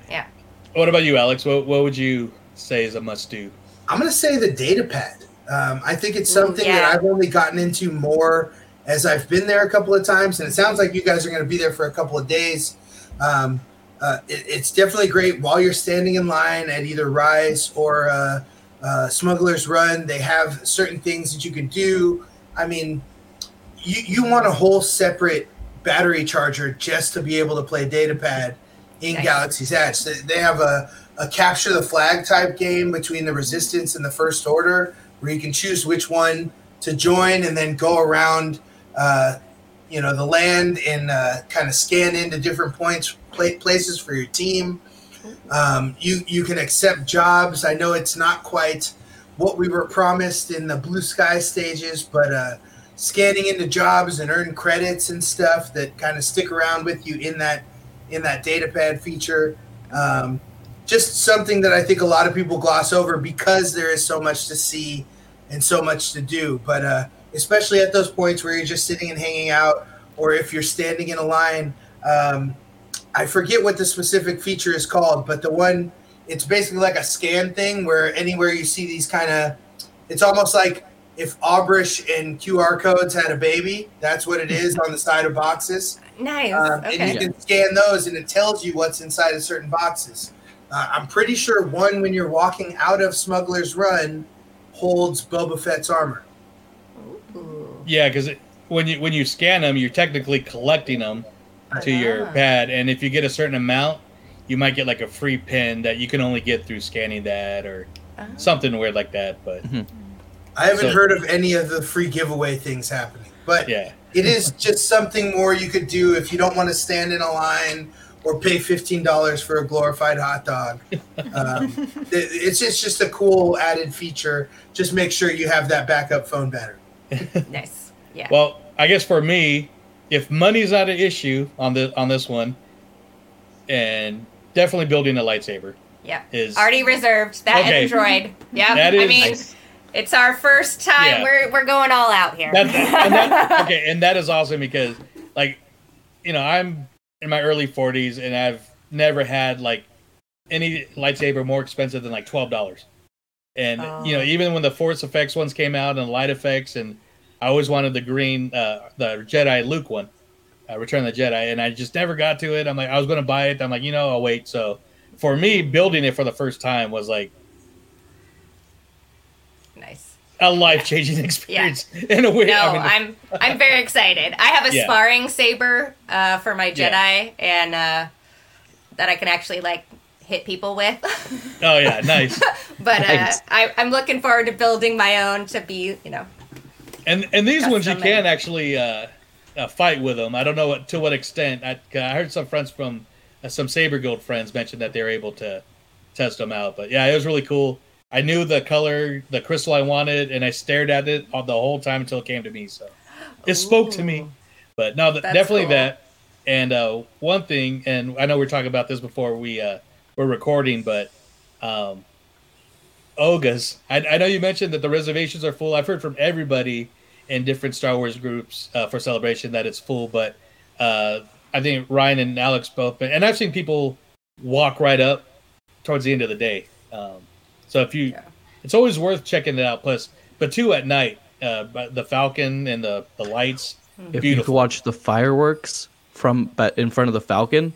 Yeah. What about you, Alex? What what would you say is a must do? I'm going to say the data pad. Um, I think it's something yeah. that I've only gotten into more as I've been there a couple of times, and it sounds like you guys are going to be there for a couple of days. Um, uh, it, it's definitely great while you're standing in line at either Rise or uh, uh, Smuggler's Run. They have certain things that you can do. I mean, you, you want a whole separate battery charger just to be able to play Datapad in Nice. Galaxy's Edge. They- They have a, a capture the flag type game between the Resistance and the First Order where you can choose which one to join and then go around, uh, you know, the land and uh, kind of scan into different points, pla places for your team. Um, you you can accept jobs. I know it's not quite what we were promised in the blue sky stages, but uh, scanning into jobs and earn credits and stuff that kind of stick around with you in that in that data pad feature. Um, just something that I think a lot of people gloss over because there is so much to see and so much to do. But uh, especially at those points where you're just sitting and hanging out, or if you're standing in a line. Um, I forget what the specific feature is called, but the one it's basically like a scan thing where anywhere you see these kind of it's almost like if Aurebesh and QR codes had a baby, that's what it is on the side of boxes. (laughs) Nice. Um, okay. And you can scan those and it tells you what's inside of certain boxes. Uh, I'm pretty sure one when you're walking out of Smuggler's Run holds Boba Fett's armor. Yeah, because when you when you scan them, you're technically collecting them to your pad, and if you get a certain amount, you might get like a free pin that you can only get through scanning that or something weird like that. But I haven't So- heard of any of the free giveaway things happening, but yeah, it is just something more you could do if you don't want to stand in a line or pay fifteen dollars for a glorified hot dog. Um, (laughs) it- it's just just a cool added feature. Just make sure you have that backup phone battery. (laughs) nice. Yeah. Well, I guess for me, if money's not an issue on the on this one, and definitely building a lightsaber. Yeah. Is Already reserved. That Okay. Android. Yeah. That I mean, Nice. it's our first time. Yeah. We're we're going all out here. That, and that, (laughs) okay, and that is awesome because, like, you know, I'm in my early 40s and I've never had like any lightsaber more expensive than like twelve dollars. And you know, Oh. even when the Force effects ones came out and light effects, and I always wanted the green, uh, the Jedi Luke one, uh, Return of the Jedi, and I just never got to it. I'm like, I was going to buy it. I'm like, you know, I'll wait. So for me, building it for the first time was like nice. A (laughs) life changing experience in a way. No, I mean, I'm I'm very excited. I have a Yeah. sparring saber uh, for my Jedi, Yeah. and uh, that I can actually like hit people with. (laughs) oh yeah, nice. (laughs) but Nice. uh, I, I'm looking forward to building my own to be, you know, And and these ones you Custom can actually uh, uh, fight with them. I don't know what, to what extent. I, I heard some friends from uh, some Saber Guild friends mentioned that they were able to test them out. But yeah, it was really cool. I knew the color, the crystal I wanted, and I stared at it all the whole time until it came to me. So it spoke to me. But no, th- definitely cool. that. And uh, one thing, and I know we are talking about this before we uh, were recording, but um, Oga's. I, I know you mentioned that the reservations are full. I've heard from everybody in different Star Wars groups uh, for Celebration that it's full, but uh, I think Ryan and Alex both, been, and I've seen people walk right up towards the end of the day. Um, so if you, it's always worth checking it out. Plus, Batuu at night, uh, but the Falcon and the the lights, If you could watch the fireworks from but in front of the Falcon,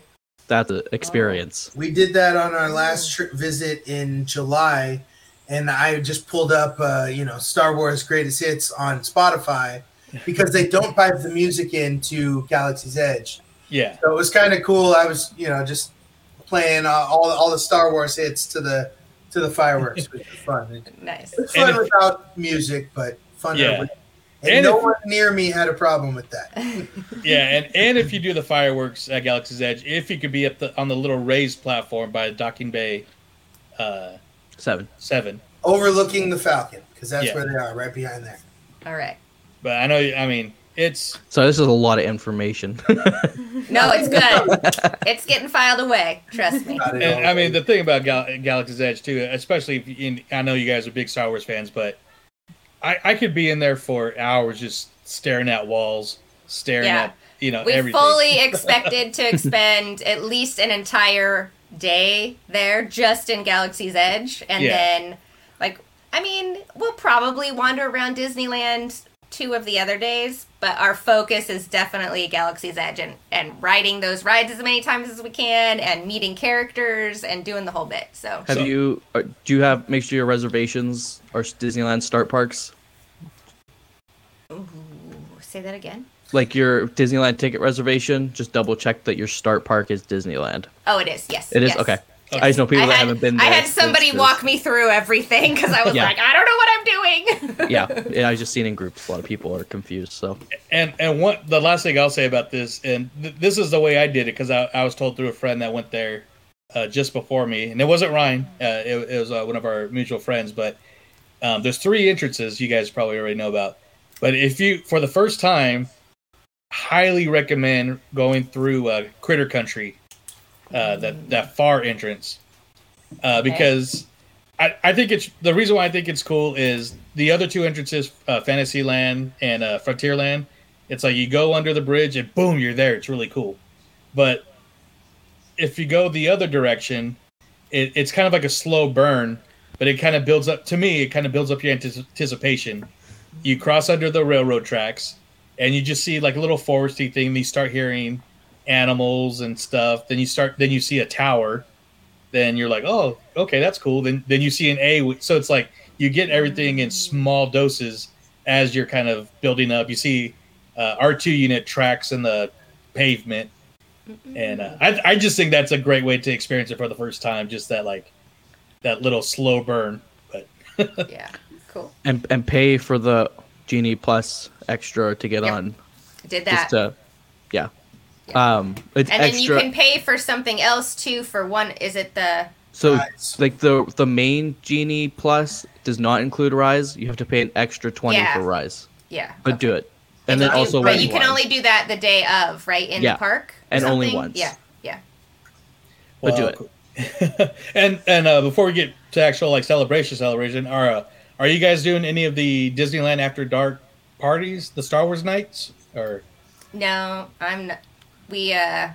that's an experience. We did that on our last trip visit in July, and I just pulled up, uh, you know, Star Wars Greatest Hits on Spotify (laughs) because they don't pipe the music into Galaxy's Edge. Yeah. So it was kind of cool. I was, you know, just playing uh, all all the Star Wars hits to the to the fireworks, which was fun. (laughs) nice. It's And fun if- without music, but fun. Yeah. with- And, And no if- one near me had a problem with that. (laughs) yeah, and, and if you do the fireworks at Galaxy's Edge, if you could be at the on the little raised platform by Docking Bay uh, Seven. Seven. Overlooking the Falcon, because that's Yeah. where they are, right behind there. All right. But I know, I mean, it's So this is a lot of information. (laughs) No, it's good. it's getting filed away. Trust me. And, I mean, the thing about Gal- Galaxy's Edge too, especially if you, I know you guys are big Star Wars fans, but I, I could be in there for hours just staring at walls, staring Yeah. at you know we everything. fully (laughs) expected to expend at least an entire day there just in Galaxy's Edge. And Yeah. then, like, I mean, we'll probably wander around Disneyland two of the other days, but our focus is definitely Galaxy's Edge and, and riding those rides as many times as we can and meeting characters and doing the whole bit. So Have you? uh, Do you have make sure your reservations are Disneyland start parks? Ooh, say that again. Like your Disneyland ticket reservation, just double check that your start park is Disneyland. Oh, it is. Yes. It is yes. okay. I just know people I that had, haven't been there. I had somebody It's walk me through everything because I was Yeah. like, I don't know what I'm doing. (laughs) yeah, yeah. I just seen in groups a lot of people are confused. So And and what the last thing I'll say about this, and th- this is the way I did it because I, I was told through a friend that went there uh, just before me, and it wasn't Ryan. Uh, it, it was uh, one of our mutual friends. But um, there's three entrances you guys probably already know about. But if you for the first time, highly recommend going through uh, Critter Country, uh, that that far entrance, uh, because I, I think it's the reason why I think it's cool is the other two entrances, uh, Fantasyland and uh, Frontierland. It's like you go under the bridge and boom, you're there. It's really cool. But if you go the other direction, it, it's kind of like a slow burn, but it kind of builds up. To me, it kind of builds up your anticipation. You cross under the railroad tracks, and you just see like a little foresty thing. You start hearing animals and stuff. Then you start. Then you see a tower. Then you're like, oh, okay, that's cool. Then then you see an A. So it's like you get everything in small doses as you're kind of building up. You see uh, R2 unit tracks in the pavement. And uh, I, I just think that's a great way to experience it for the first time. Just that like that little slow burn. But (laughs) yeah, cool. and and pay for the Genie Plus extra to get Yep. on. Did that. Just to, yeah. Um, it's and then you can pay for something else too. For one, is it the? So like the the main Genie Plus does not include Rise. You have to pay an extra twenty Yeah. for Rise. Yeah. But do it. And then you- also but you can only do that the day of, right, in Yeah. the park, or And only once. Yeah, yeah. But do Well, (laughs) and and uh, before we get to actual like celebration celebration, are uh, are you guys doing any of the Disneyland After Dark parties, the Star Wars nights, or No, I'm. Not, we uh,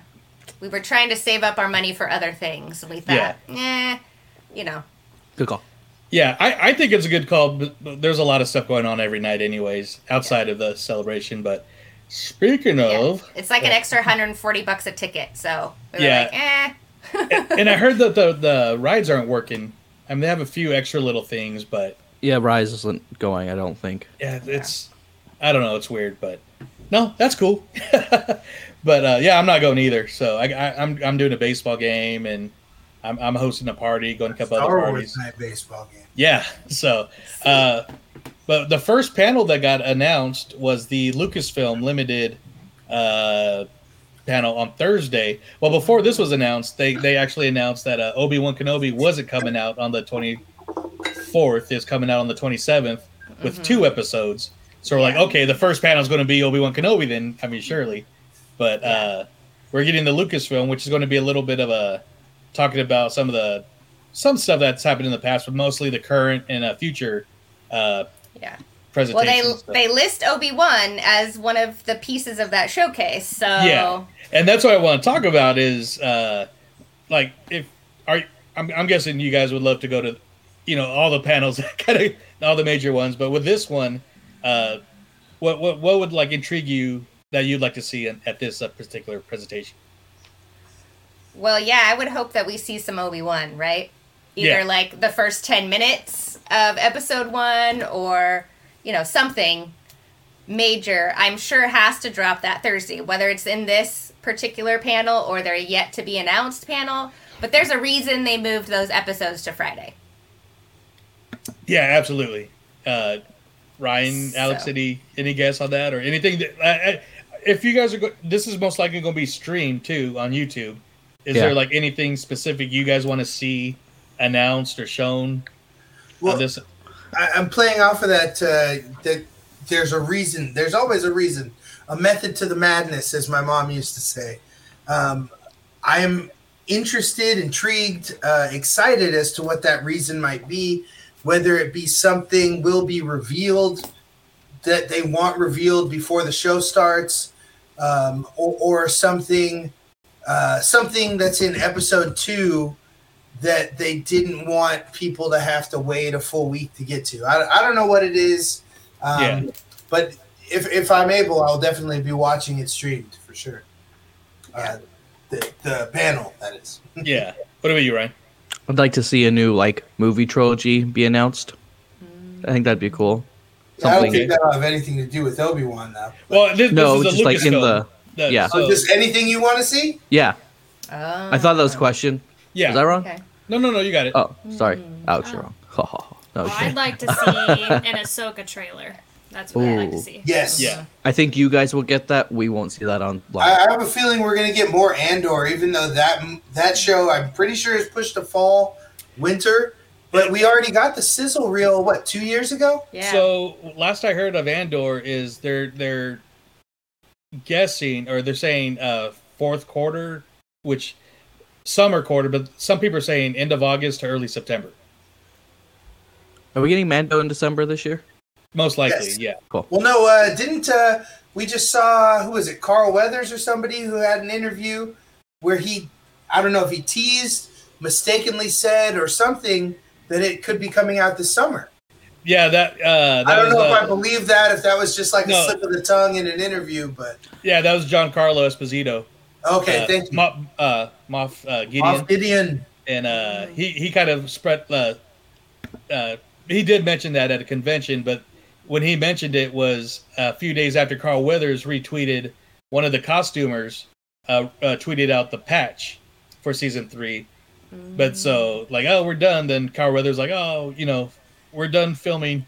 we were trying to save up our money for other things. And We thought, eh, you know, Good call. Yeah, I, I think it's a good call. But but there's a lot of stuff going on every night, anyways, outside of the celebration. But speaking of, it's like an extra 140 bucks a ticket. So we were Yeah. like, eh. and I heard that the the rides aren't working. I mean, they have a few extra little things, but Yeah, Rise isn't going. I don't think. yeah, it's I don't know. It's weird, but no, that's cool. (laughs) but uh, yeah, I'm not going either. So I, I, I'm I'm doing a baseball game and I'm, I'm hosting a party, going to a couple other Star parties. Wars night baseball game. Yeah. So, uh, but the first panel that got announced was the Lucasfilm Limited uh, panel on Thursday. Well, before this was announced, they they actually announced that uh, Obi Wan Kenobi wasn't coming out on the twenty fourth. Is coming out on the twenty seventh with two episodes. So we're like, okay, the first panel is going to be Obi Wan Kenobi. Then I mean, surely, but uh, we're getting the Lucasfilm, which is going to be a little bit of a talking about some of the some stuff that's happened in the past, but mostly the current and uh, future uh, Yeah. presentations. Well, they stuff. they list Obi Wan as one of the pieces of that showcase. So yeah, and that's what I want to talk about is uh, like if are I'm, I'm guessing you guys would love to go to you know all the panels, (laughs) kind of all the major ones, but with this one, uh, what what what would like intrigue you that you'd like to see in, at this uh, particular presentation? Well, yeah, I would hope that we see some Obi Wan, right? Either Yeah. like the first 10 minutes of episode one or, you know, something major. I'm sure has to drop that Thursday, whether it's in this particular panel or their yet to be announced panel. But there's a reason they moved those episodes to Friday. Yeah, absolutely. Uh, Ryan, Alex, So- any any guess on that or anything? That, I, I, if you guys are, go- this is most likely going to be streamed too on YouTube. Is Yeah. there like anything specific you guys want to see announced or shown? Well, on this, I, I'm playing off of that. Uh, that there's a reason. There's always a reason, a method to the madness, as my mom used to say. Um, I am interested, intrigued, uh, excited as to what that reason might be. Whether it be something will be revealed that they want revealed before the show starts, um, or, or something, uh, something that's in episode two that they didn't want people to have to wait a full week to get to. I, I don't know what it is, um, Yeah. but if if I'm able, I'll definitely be watching it streamed for sure. Uh, the the panel that is. (laughs) Yeah. What about you, Ryan? I'd like to see a new like movie trilogy be announced. Mm. I think that'd be cool. I don't think that'll have anything to do with Obi Wan though. Well, this, No, this is just a like in Lucasfilm. the- That- yeah. So just anything you want to see? Yeah, Oh. I thought that was a oh. question. Yeah. is that wrong? Okay. No, no, no. You got it. Oh, sorry, mm-hmm. Alex, you're wrong. Oh. (laughs) Oh, no, Well. I'd like to see an (laughs) Ahsoka trailer. That's what I'd like to see. Yes. Yeah. I think you guys will get that. We won't see that on I, live. I have a feeling we're gonna get more Andor, even though that that show I'm pretty sure is pushed to fall, winter. But we already got the sizzle reel. What two years ago? Yeah. So last I heard of Andor is they're they're guessing or they're saying uh fourth quarter, which summer quarter, but some people are saying end of August to early September. Are we getting Mando in December this year? Most likely, Yes. yeah. Cool. Well, no, uh, didn't uh, we just saw who was it? Carl Weathers or somebody who had an interview where he, I don't know if he teased, mistakenly said or something that it could be coming out this summer. Yeah, that uh that I don't was, know uh, if I believe that, if that was just like No. a slip of the tongue in an interview, but yeah, that was Giancarlo Esposito. okay, uh, thank you. Moff, uh, Moff uh, Gideon. Moff Gideon. and uh, he he kind of spread. Uh, uh, he did mention that at a convention, but when he mentioned it was a few days after Carl Weathers retweeted one of the costumers uh, uh, tweeted out the patch for season three. But so like, oh, we're done. Then Carl Weathers like, oh, you know, we're done filming,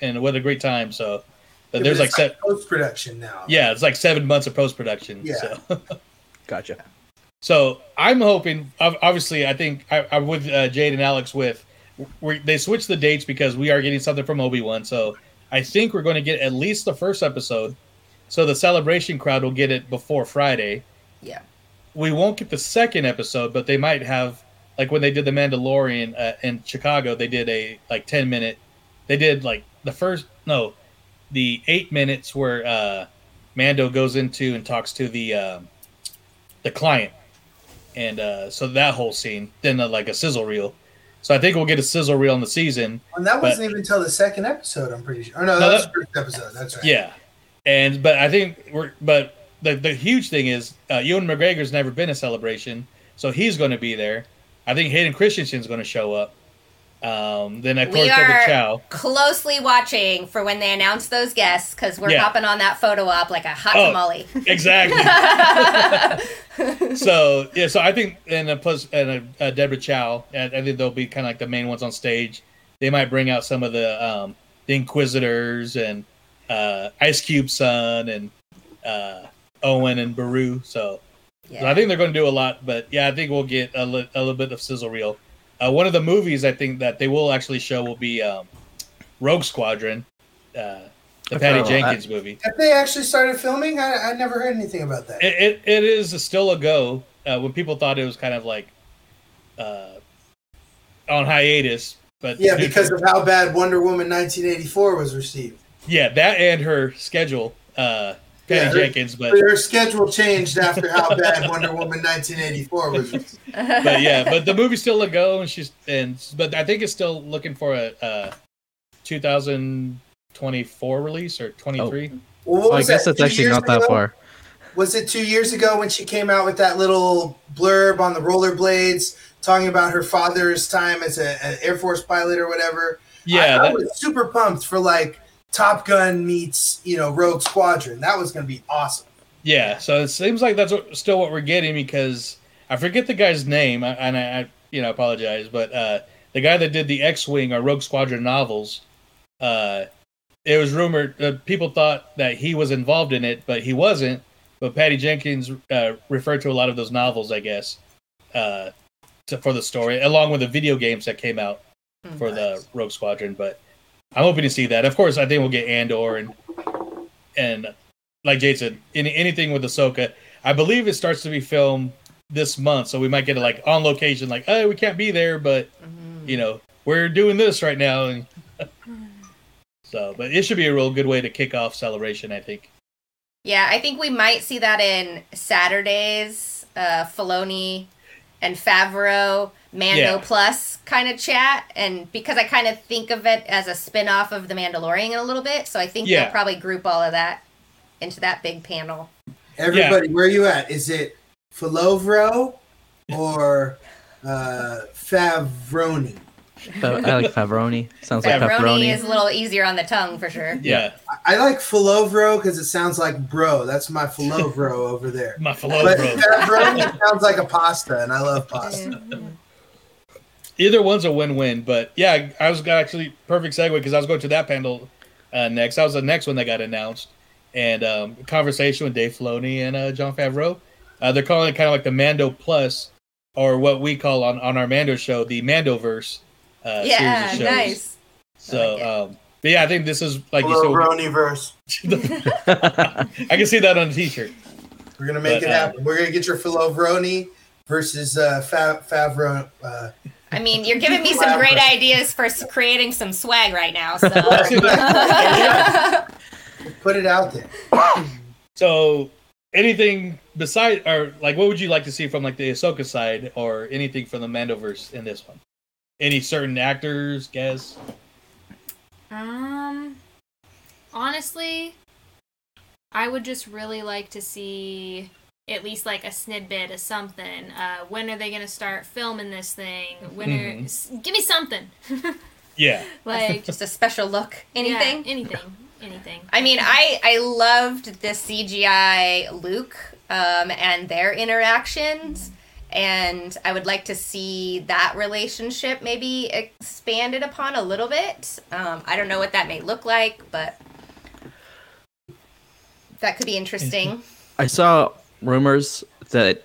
and what a great time. So, but there's like, se- post production now. yeah, it's like seven months of post production. Yeah. So. (laughs) Gotcha. So I'm hoping. Obviously, I think I, I'm with uh, Jade and Alex. With we they switched the dates because we are getting something from Obi Wan. So I think we're going to get at least the first episode. So the celebration crowd will get it before Friday. Yeah. We won't get the second episode, but they might have like when they did the Mandalorian uh, in Chicago. They did a like ten minute. They did like the first no, the eight minutes where uh, Mando goes into and talks to the um the client and uh, so that whole scene, then uh, like a sizzle reel. So I think we'll get a sizzle reel in the season. And that wasn't even until the second episode, I'm pretty sure. Or no, No, that was the first episode. That's right. Yeah, and but I think we're but the the huge thing is uh, Ewan McGregor's never been a celebration, so he's going to be there. I think Hayden Christensen's going to show up. Um, then of course We are Chow. closely watching for when they announce those guests because we're Yeah. hopping on that photo op like a hot Oh, tamale. Exactly. (laughs) (laughs) so yeah, so I think and uh, plus and uh, uh, Deborah Chow, I, I think they'll be kind of like the main ones on stage. They might bring out some of the um, the Inquisitors and uh, Ice Cube son and uh, Owen and Beru. So, so I think they're going to do a lot. But yeah, I think we'll get a, li- a little bit of sizzle reel. Uh, one of the movies I think that they will actually show will be um, Rogue Squadron, uh, the Patty Oh, I- Jenkins movie. Have they actually started filming? I, I never heard anything about that. It, it, it is still a go. Uh, when people thought it was kind of like uh, on hiatus, but yeah, (laughs) because of how bad Wonder Woman 1984 was received. yeah, that and her schedule, uh, Patty Yeah, her- Jenkins. But her schedule changed after how bad Wonder Woman 1984 was. but yeah, but the movie's still a go, and she's and but I think it's still looking for a, uh 2024 release or 23. Well, what I was guess that, that's two actually years not that ago? far. Was it two years ago when she came out with that little blurb on the rollerblades talking about her father's time as a- an Air Force pilot or whatever? Yeah, I, I was super pumped for like Top Gun meets you know Rogue Squadron. That was going to be awesome. Yeah, so it seems like that's what, still what we're getting because I forget the guy's name, and I, I you know apologize, but uh, the guy that did the X-wing or Rogue Squadron novels, uh, it was rumored uh, people thought that he was involved in it, but he wasn't. But Patty Jenkins uh, referred to a lot of those novels, I guess, uh, to, for the story, along with the video games that came out for the Rogue Squadron. But I'm hoping to see that. Of course, I think we'll get Andor and and like Jade said, any, anything with Ahsoka. I believe it starts to be filmed this month, so we might get it like on location, like, oh, we can't be there, but you know, we're doing this right now, and (laughs) so. But it should be a real good way to kick off celebration, I think. Yeah, I think we might see that in Saturdays. Uh, Filoni and Favreau Mando Yeah. Plus kind of chat, and because I kind of think of it as a spin off of The Mandalorian in a little bit, so I think Yeah. they'll probably group all of that into that big panel. Everybody, where are you at? Is it Filovro or uh, Favroni? Fa- I like Favroni. Sounds like Pepperoni pepperoni. is a little easier on the tongue for sure. Yeah. I like Filovro because it sounds like bro. That's my Filovro (laughs) over there. My But Filovro. Favroni sounds like a pasta, and I love pasta. Either one's a win-win, but yeah, I was got actually perfect segue because I was going to that panel uh, next. That was the next one that got announced, and um, conversation with Dave Filoni and uh, Jon Favreau. Uh, they're calling it kind of like the Mando Plus, or what we call on, on our Mando show the Mandoverse uh, yeah, series of shows. nice. So, um, but yeah, I think this is like you Filovroni verse. said. (laughs) I can see that on a T-shirt. We're gonna make But, it uh, happen. We're gonna get your Filovroni versus uh, Fav- Favreau. Uh, I mean, you're giving me (laughs) some great ideas for creating some swag right now. So (laughs) put it out there. (coughs) So, anything beside, or like, what would you like to see from like the Ahsoka side, or anything from the Mandoverse in this one? Any certain actors, guess? Um, honestly, I would just really like to see at least like a snidbit of something. Uh, when are they gonna start filming this thing? When are Mhm. s- give me something? (laughs) Yeah. like (laughs) just a special look. Anything? Yeah, anything, anything. I mean, I I loved the CGI Luke um, and their interactions, and I would like to see that relationship maybe expanded upon a little bit. Um, I don't know what that may look like, but that could be interesting. I saw rumors that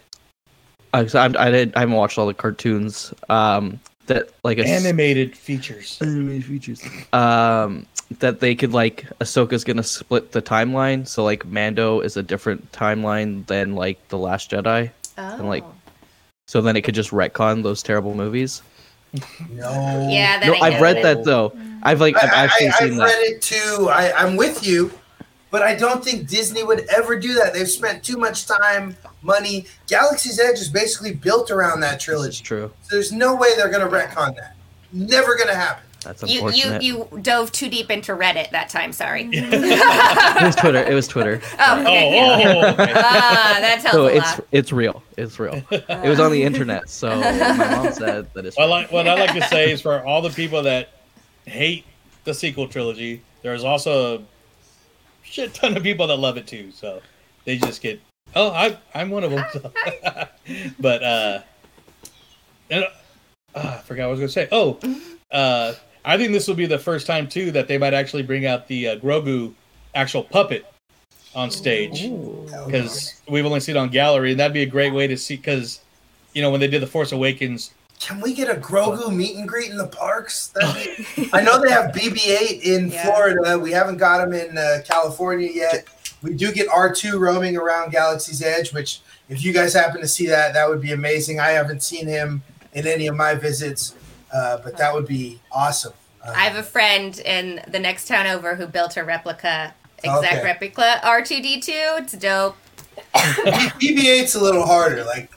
I, I, I, did, I haven't watched all the cartoons. Um, that like a s- Animated features. Animated features. Um, that they could like Ahsoka's gonna split the timeline, so like Mando is a different timeline than like the Last Jedi, and like Oh. So then it could just retcon those terrible movies. No. Yeah, that no, ain't I've read happening. that though. I've like I've I, actually I, seen I've that. read it too. I, I'm with you, but I don't think Disney would ever do that. They've spent too much time, money. Galaxy's Edge is basically built around that trilogy. True. So there's no way they're going to retcon that. Never going to happen. That's You you you dove too deep into Reddit that time. Sorry. (laughs) it was Twitter. It was Twitter. Oh, okay, yeah. Ah, that tells so a it's it's real. It's real. (laughs) It was on the internet, so (laughs) my mom said that it's. What I like, what I like to say is for all the people that hate the sequel trilogy, there's also a shit ton of people that love it too. So they just get, oh, I, I'm one of them. So. (laughs) but uh, and, uh, I forgot what I was gonna say. Oh, uh, I think this will be the first time too that they might actually bring out the uh, Grogu actual puppet on stage because we've only seen it on gallery, and that'd be a great way to see because you know when they did the Force Awakens. Can we get a Grogu meet and greet in the parks? (laughs) Be- I know they have BB-8 in Florida. We haven't got them in uh, California yet. We do get R2 roaming around Galaxy's Edge, which if you guys happen to see that, that would be amazing. I haven't seen him in any of my visits, uh, but that would be awesome. I have a friend in the next town over who built a replica, exact Okay. replica R2D2. It's dope. BB-8's a little harder. Like,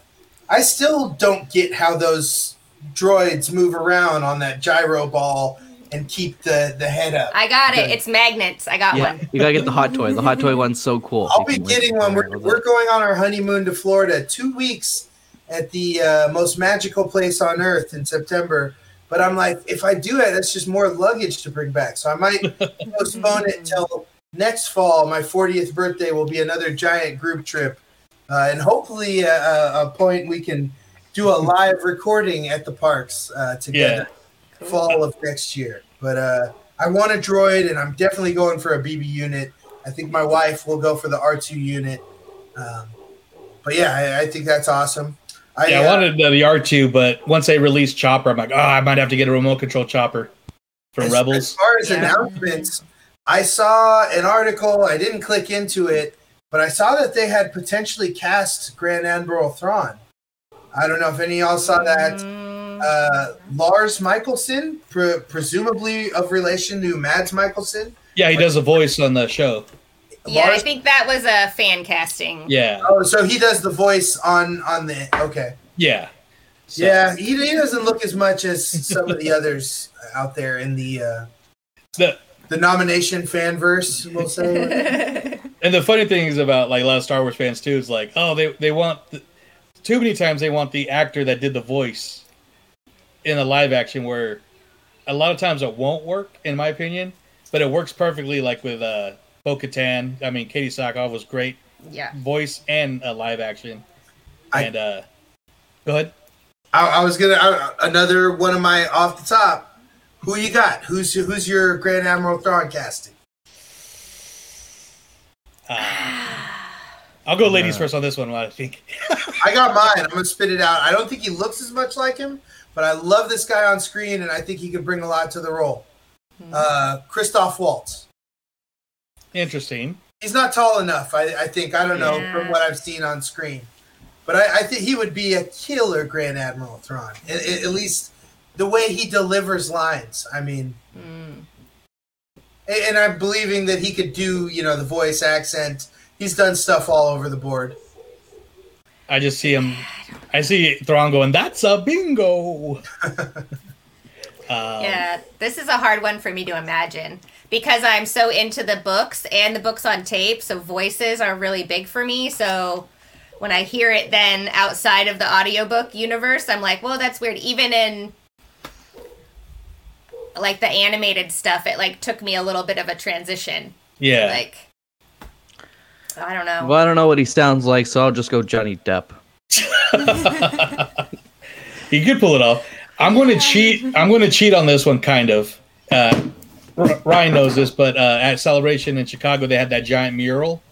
I still don't get how those droids move around on that gyro ball and keep the, the head up. I got it. Okay. It's magnets. I got Yeah, one. you gotta get the hot toy. The hot toy one's so cool. I'll You be getting one. We're, we're going on our honeymoon to Florida. Two weeks at the uh, most magical place on earth in September. But I'm like, if I do it, that's just more luggage to bring back. So I might (laughs) postpone it till next fall. My 40th birthday will be another giant group trip, uh, and hopefully uh, a, a point we can do a (laughs) live recording at the parks uh, together. Fall of next year. But uh, I want a droid, and I'm definitely going for a BB unit. I think my wife will go for the R2 unit. Um, but yeah, I, I think that's awesome. I, yeah, I uh, wanted the, the R2, but once they released Chopper, I'm like, oh, I might have to get a remote control Chopper from as, Rebels. As far as announcements, I saw an article. I didn't click into it, but I saw that they had potentially cast Grand Admiral Thrawn. I don't know if any of y'all saw that. Uh, Lars Mikkelsen, pre- presumably of relation to Mads Mikkelsen. yeah, he does a voice on the show. Yeah, I think that was a fan casting. Yeah, Oh, so he does the voice on on the okay. yeah. So- yeah, he, he doesn't look as much as some of the (laughs) others out there in the uh, the the nomination fanverse. We'll say. (laughs) And the funny thing is about like a lot of Star Wars fans too is like, oh, they they want the, too many times they want the actor that did the voice in a live action where a lot of times it won't work in my opinion, but it works perfectly like with uh Bo-Katan. I mean, Katee Sackhoff was great Yeah. voice and a live action. And uh go ahead. I, I was gonna I, another one of my off the top. Who you got? Who's who's your Grand Admiral Thrawn casting? I'll go ladies first on this one. What I think. I got (laughs) mine. I'm gonna spit it out. I don't think he looks as much like him, but I love this guy on screen, and I think he could bring a lot to the role. Uh, Christoph Waltz. Interesting. He's not tall enough. I, I think. I don't know Yeah. from what I've seen on screen, but I, I think he would be a killer Grand Admiral Thrawn. At, at at least the way he delivers lines. I mean, and, and I'm believing that he could do you know the voice accent. He's done stuff all over the board. I just see him. I see Thrawn going. That's a bingo. (laughs) um, Yeah, this is a hard one for me to imagine because I'm so into the books and the books on tape, so voices are really big for me. So when I hear it then outside of the audiobook universe, I'm like, well, that's weird. Even in like the animated stuff, it like took me a little bit of a transition. Yeah. Like I don't know. Well, I don't know what he sounds like, so I'll just go Johnny Depp. (laughs) He could pull it off. I'm going to cheat. I'm going to cheat on this one, kind of. Uh, R- Ryan knows this, but uh, at Celebration in Chicago, they had that giant mural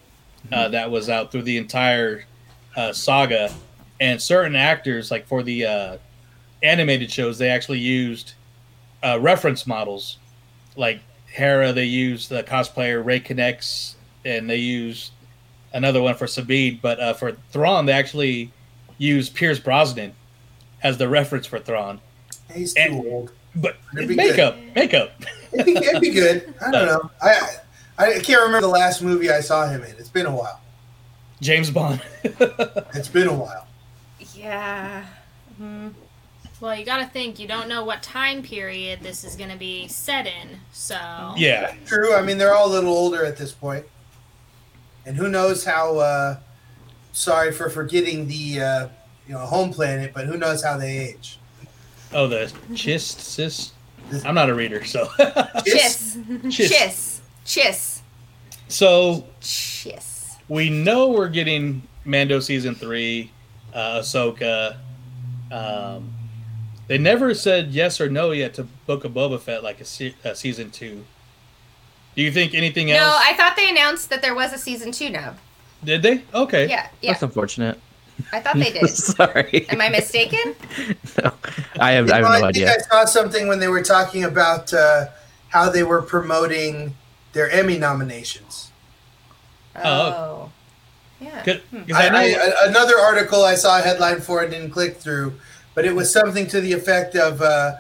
uh, that was out through the entire uh, saga, and certain actors, like for the uh, animated shows, they actually used uh, reference models. Like Hera, they use the cosplayer Ray Connects, and they use another one for Sabine. But uh, for Thrawn, they actually use Pierce Brosnan as the reference for Thrawn. He's too old. But It'd be makeup, good. makeup. It'd be, it'd be good. (laughs) I don't know. I I can't remember the last movie I saw him in. It's been a while. James Bond. (laughs) it's been a while. Yeah. Mhm. Well, you got to think you don't know what time period this is going to be set in, so Yeah. True. I mean, they're all a little older at this point. And who knows how, uh, sorry for forgetting the, uh, you know, home planet, but who knows how they age. Oh, the chist, sis. I'm not a reader, so. (laughs) Chiss. Chiss. Chiss. Chiss. so Chiss. we know we're getting Mando season three, uh, Ahsoka. Um, they never said yes or no yet to Book of Boba Fett, like a, se- a season two. Do you think anything else? No. I thought they announced that there was a season two now. Did they? Okay. Yeah, yeah. That's unfortunate. I thought they (laughs) did. Sorry. Am I mistaken? (laughs) no, I have, You I have no think idea. I saw something when they were talking about uh, how they were promoting their Emmy nominations. Oh. Yeah. Could- Hmm. 'cause I I- I- another article I saw a headline for it didn't click through, but it was something to the effect of uh,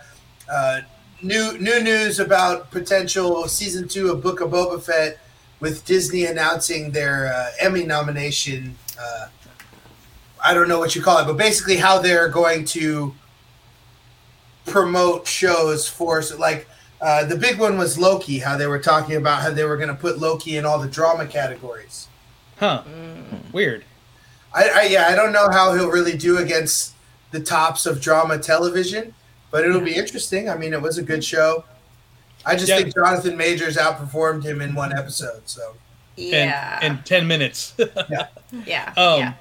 uh, new new news about potential season two of Book of Boba Fett, with Disney announcing their uh, Emmy nomination. Uh, I don't know what you call it, but basically how they're going to promote shows for so like uh, the big one was Loki. How they were talking about how they were going to put Loki in all the drama categories. Huh. Weird. I, I yeah, I don't know how he'll really do against the tops of drama television, but it'll be interesting. I mean, it was a good show. I just Yeah. think Jonathan Majors outperformed him in one episode. So Yeah. In, in 10 minutes. (laughs) yeah. Um, yeah.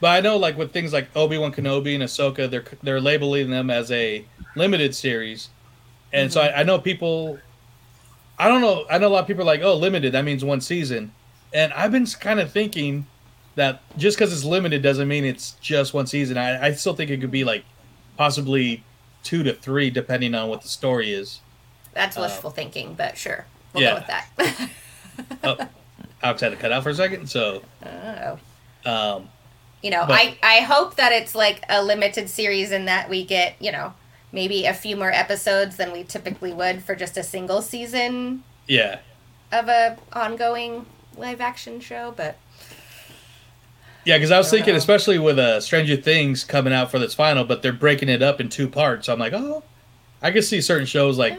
But I know, like with things like Obi Wan Kenobi and Ahsoka, they're they're labeling them as a limited series, and so I, I know people. I don't know. I know a lot of people are like, "Oh, limited. That means one season," and I've been kind of thinking that just because it's limited doesn't mean it's just one season. I, I still think it could be like possibly two to three, depending on what the story is. That's uh, wishful thinking, but sure. We'll yeah. go with that. (laughs) (laughs) Oh, Alex had to cut out for a second, so. oh. Um, You know, But- I, I hope that it's like a limited series and that we get, you know, maybe a few more episodes than we typically would for just a single season yeah. of a ongoing live action show, but Yeah, because I was I thinking, know. especially with uh, Stranger Things coming out for this final, but they're breaking it up in two parts. So I'm like, oh, I can see certain shows like,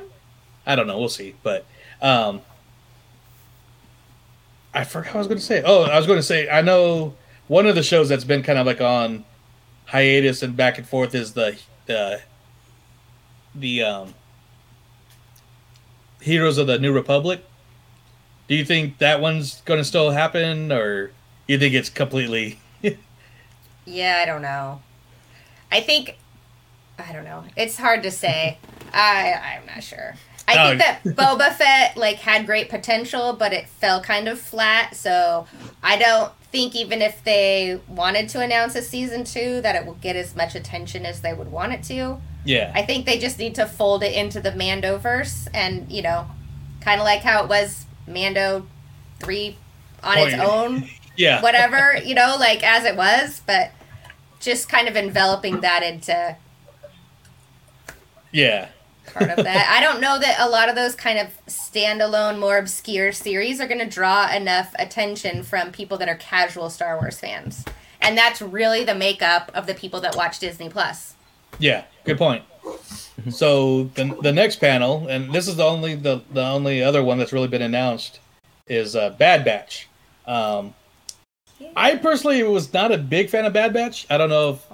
I don't know, we'll see. But um, I forgot what I was going to say. Oh, I was going to say, I know one of the shows that's been kind of like on hiatus and back and forth is the the the um, Heroes of the New Republic. Do you think that one's going to still happen, or you think it's completely? (laughs) Yeah, I don't know. I think I don't know. It's hard to say. (laughs) I I'm not sure. I Oh. think that (laughs) Boba Fett like had great potential, but it fell kind of flat. So I don't think even if they wanted to announce a season two, that it will get as much attention as they would want it to. Yeah. I think they just need to fold it into the Mandoverse, and you know, kind of like how it was Mando three on its own Yeah. whatever, you know, like as it was, but just kind of enveloping that into Yeah. part of that. I don't know that a lot of those kind of standalone, more obscure series are going to draw enough attention from people that are casual Star Wars fans. And that's really the makeup of the people that watch Disney Plus. Yeah. Good point. So the the next panel, and this is the only the the only other one that's really been announced, is uh, Bad Batch. Um, I personally was not a big fan of Bad Batch. I don't know if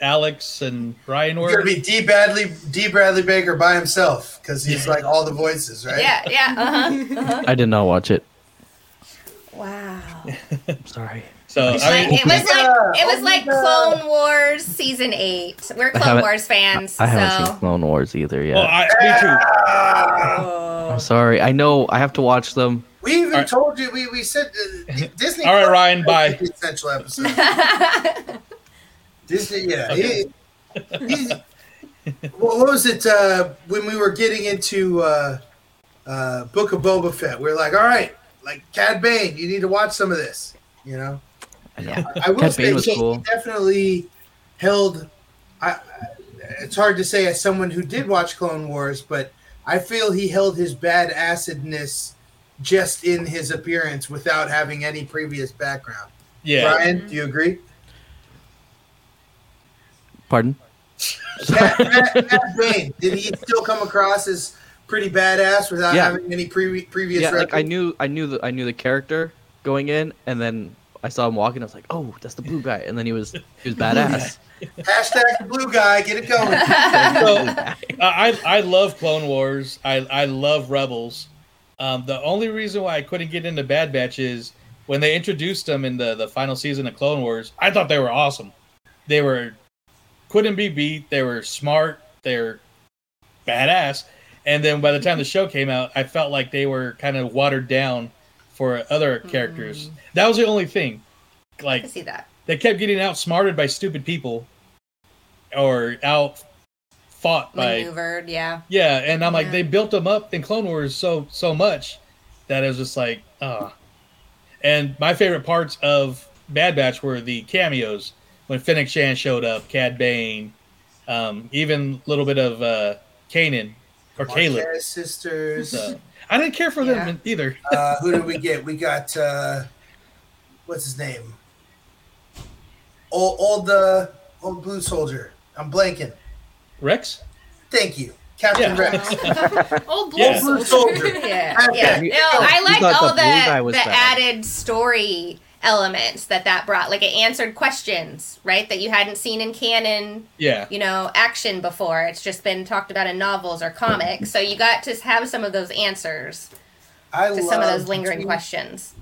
Alex and Ryan It's were. gonna be Dee Bradley Dee Bradley Baker by himself because he's like all the voices, right? Yeah, yeah, uh-huh, uh-huh. I did not watch it. Wow. I'm (laughs) sorry. So It's I mean, it was like it was like Clone Wars season eight. We're Clone Wars fans, I haven't so seen Clone Wars either yet. well, I, me too. I'm sorry. I know I have to watch them. We even told you we, we said uh, (laughs) Disney. All right, Plus Ryan, was bye. Essential episode. (laughs) Disney, yeah. he- he's- what what was it uh, when we were getting into uh, uh, Book of Boba Fett? We are like, all right, like Cad Bane, you need to watch some of this. You know, Yeah. I will Cad say Bane was he cool. definitely held. I, I- it's hard to say as someone who did watch Clone Wars, but I feel he held his bad acidness just in his appearance without having any previous background. Yeah. Brian, mm-hmm. do you agree? Pardon? (laughs) Matt, Matt, Matt Bane, did he still come across as pretty badass without Yeah. having any pre- previous? Yeah, like I knew, I knew the, I knew the character going in, and then I saw him walking. I was like, oh, that's the blue guy, and then he was, he was badass. Hashtag the blue guy, get it going. (laughs) so, I I love Clone Wars. I I love Rebels. Um, the only reason why I couldn't get into Bad Batch is when they introduced them in the the final season of Clone Wars. I thought they were awesome. They were couldn't be beat. They were smart. They're badass. And then by the time the show came out, I felt like they were kind of watered down for other characters. That was the only thing. Like can see that. they kept getting outsmarted by stupid people or out fought by Maneuvered, yeah. yeah and i'm like they built them up in clone wars so so much that it was just like ah and my favorite parts of bad batch were the cameos when Fennec Shand showed up cad bane um even a little bit of uh kanan or caleb sisters. So, i didn't care for them either uh, who did we get? We got uh, what's his name? Old old uh, old blue soldier. I'm blanking. Rex Thank you, Captain Yeah. Rex. (laughs) Old blue Yeah. Blue soldier. Yeah, That's yeah. it. No, I You liked all the the the added story elements that that brought. Like it answered questions, right, that you hadn't seen in canon. yeah You know, action before. It's just been talked about in novels or comics. So you got to have some of those answers I to some of those lingering between- questions.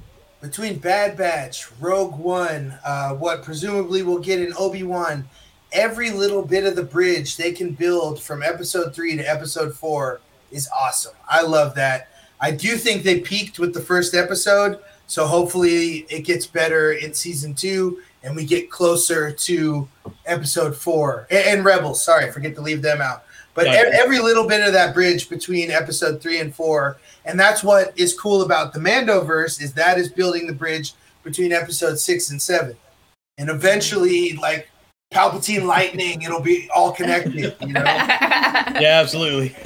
between Bad Batch, Rogue One, uh, what presumably we'll get in Obi Wan, every little bit of the bridge they can build from Episode three to Episode four is awesome. I love that. I do think they peaked with the first episode, so hopefully it gets better in season two and we get closer to Episode four and, and Rebels. Sorry, I forget to leave them out. But every little bit of that bridge between episode three and four, and that's what is cool about the Mandoverse is that is building the bridge between episode six and seven, and eventually, like Palpatine lightning, it'll be all connected, you know, (laughs) yeah absolutely (laughs)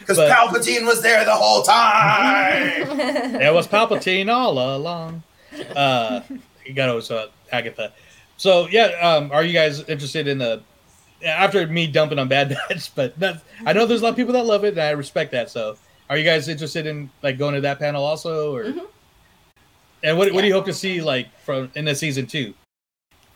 because Palpatine was there the whole time. (laughs) It was Palpatine all along. Uh, you got to. Uh, Agatha. So yeah, um, are you guys interested in the? After me dumping on Bad Batch, but that, I know there's a lot of people that love it, and I respect that. So, are you guys interested in like going to that panel also, or? And what, what do you hope to see like from in the season two?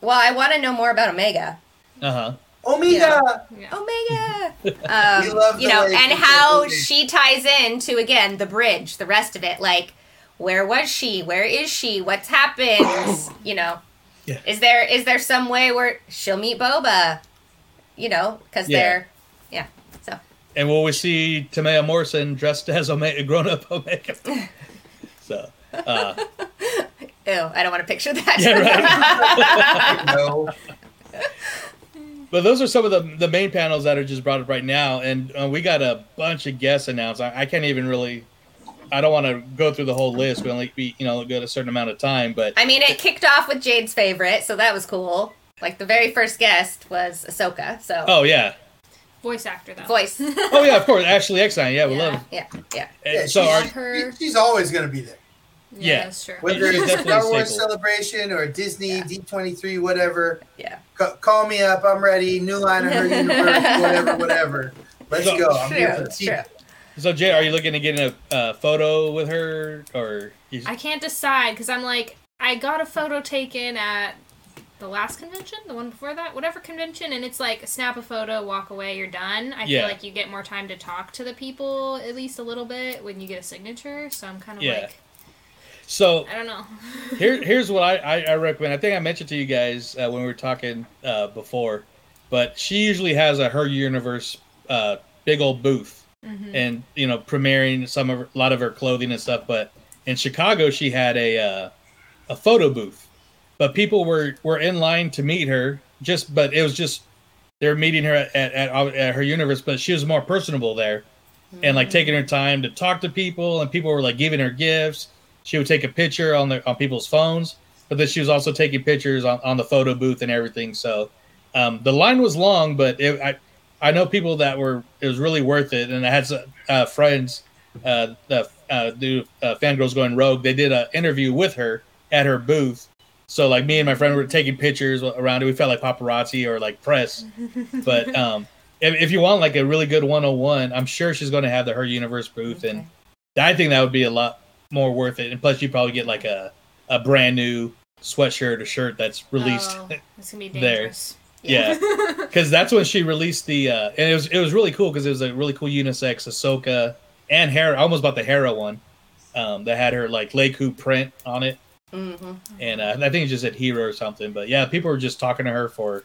Well, I want to know more about Omega. Uh huh. Omega. Omega. (laughs) We Um, love you know, way and how she ties in to again the bridge, the rest of it. Like, where was she? Where is she? What's happened? (coughs) you know, Yeah. is there is there some way where she'll meet Boba? You know, because Yeah. they're yeah. So And will we see Temuera Morrison dressed as Omega, grown up Omega? so, uh, ew, I don't want to picture that. Yeah, right. (laughs) no. but those are some of the the main panels that are just brought up right now, and uh, we got a bunch of guests announced. I, I can't even really. I don't want to go through the whole list. We only be you know got a certain amount of time, but I mean, it kicked off with Jade's favorite, so that was cool. Like the very first guest was Ahsoka, so oh yeah, Voice actor though. voice. oh yeah, of course, Ashley Eckstein. Yeah, we love. yeah, yeah. And Yeah, so she's, are, she- she's always going to be there. Yeah, that's true. Whether it's a definitely Star Wars staple. celebration or Disney D23, whatever. Yeah. ca- call me up. I'm ready. New line of her (laughs) universe, whatever, whatever. Let's So- go. I'm here for the. So Jay, are you looking to get in a uh, photo with her, or you, I can't decide because I'm like, I got a photo taken at the last convention, the one before that, whatever convention, and it's like snap a photo, walk away, you're done. I Yeah. feel like you get more time to talk to the people at least a little bit when you get a signature. So I'm kind of Yeah. like, so I don't know. (laughs) Here, here's what I, I, I recommend. I think I mentioned to you guys uh, when we were talking uh, before, but she usually has a her universe uh, big old booth, Mhm. and you know premiering some of her, a lot of her clothing and stuff. But in Chicago, she had a uh, a photo booth, but people were were in line to meet her. Just, but it was just they were meeting her at, at, at her universe, but she was more personable there and like taking her time to talk to people and people were like giving her gifts she would take a picture on the on people's phones but then she was also taking pictures on, on the photo booth and everything. So um, the line was long but it, i i know people that were it was really worth it. And i had some, uh, friends uh, the uh, do uh, fangirls going rogue. They did an interview with her at her booth. So like me and my friend were taking pictures around it. We felt like paparazzi or like press. (laughs) But um if, if you want like a really good 101 i'm sure she's going to have the her universe booth. And i think that would be a lot more worth it. And plus you probably get like a, a brand new sweatshirt or shirt that's released Oh, (laughs) gonna be there. yeah. Because (laughs) (laughs) that's when she released the uh and it was it was really cool because it was a really cool unisex ahsoka and hera I almost bought the hera one um that had her like lekku print on it. Mm-hmm. and uh, i think it just said hero or something but yeah people were just talking to her for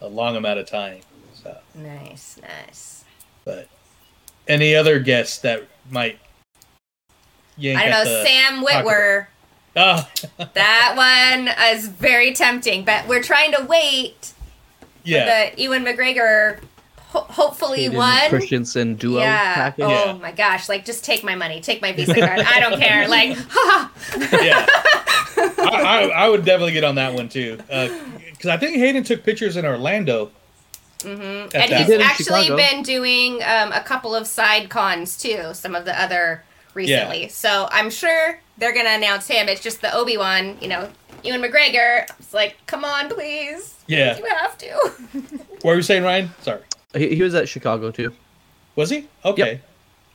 a long amount of time so. Nice, nice. but any other guests that might I don't at know, the Sam pocket- Witwer. Oh, (laughs) That one is very tempting, but we're trying to wait yeah. for the Ewan McGregor, ho- hopefully Hayden one. Christensen duo yeah. package. Oh my gosh! Like, just take my money, take my Visa (laughs) card. I don't care. Like, (laughs) ha yeah. I, I, I would definitely get on that one too, because I think Hayden took pictures in Orlando. Mm-hmm. And he's He did in actually Chicago. been doing um, a couple of side cons too. Some of the other recently. So I'm sure they're gonna announce him. It's just the Obi Wan, you know, Ewan McGregor. It's like, come on, please. Yeah. You have to. (laughs) What were you saying, Ryan? Sorry. He, he was at Chicago too. Was he? Okay.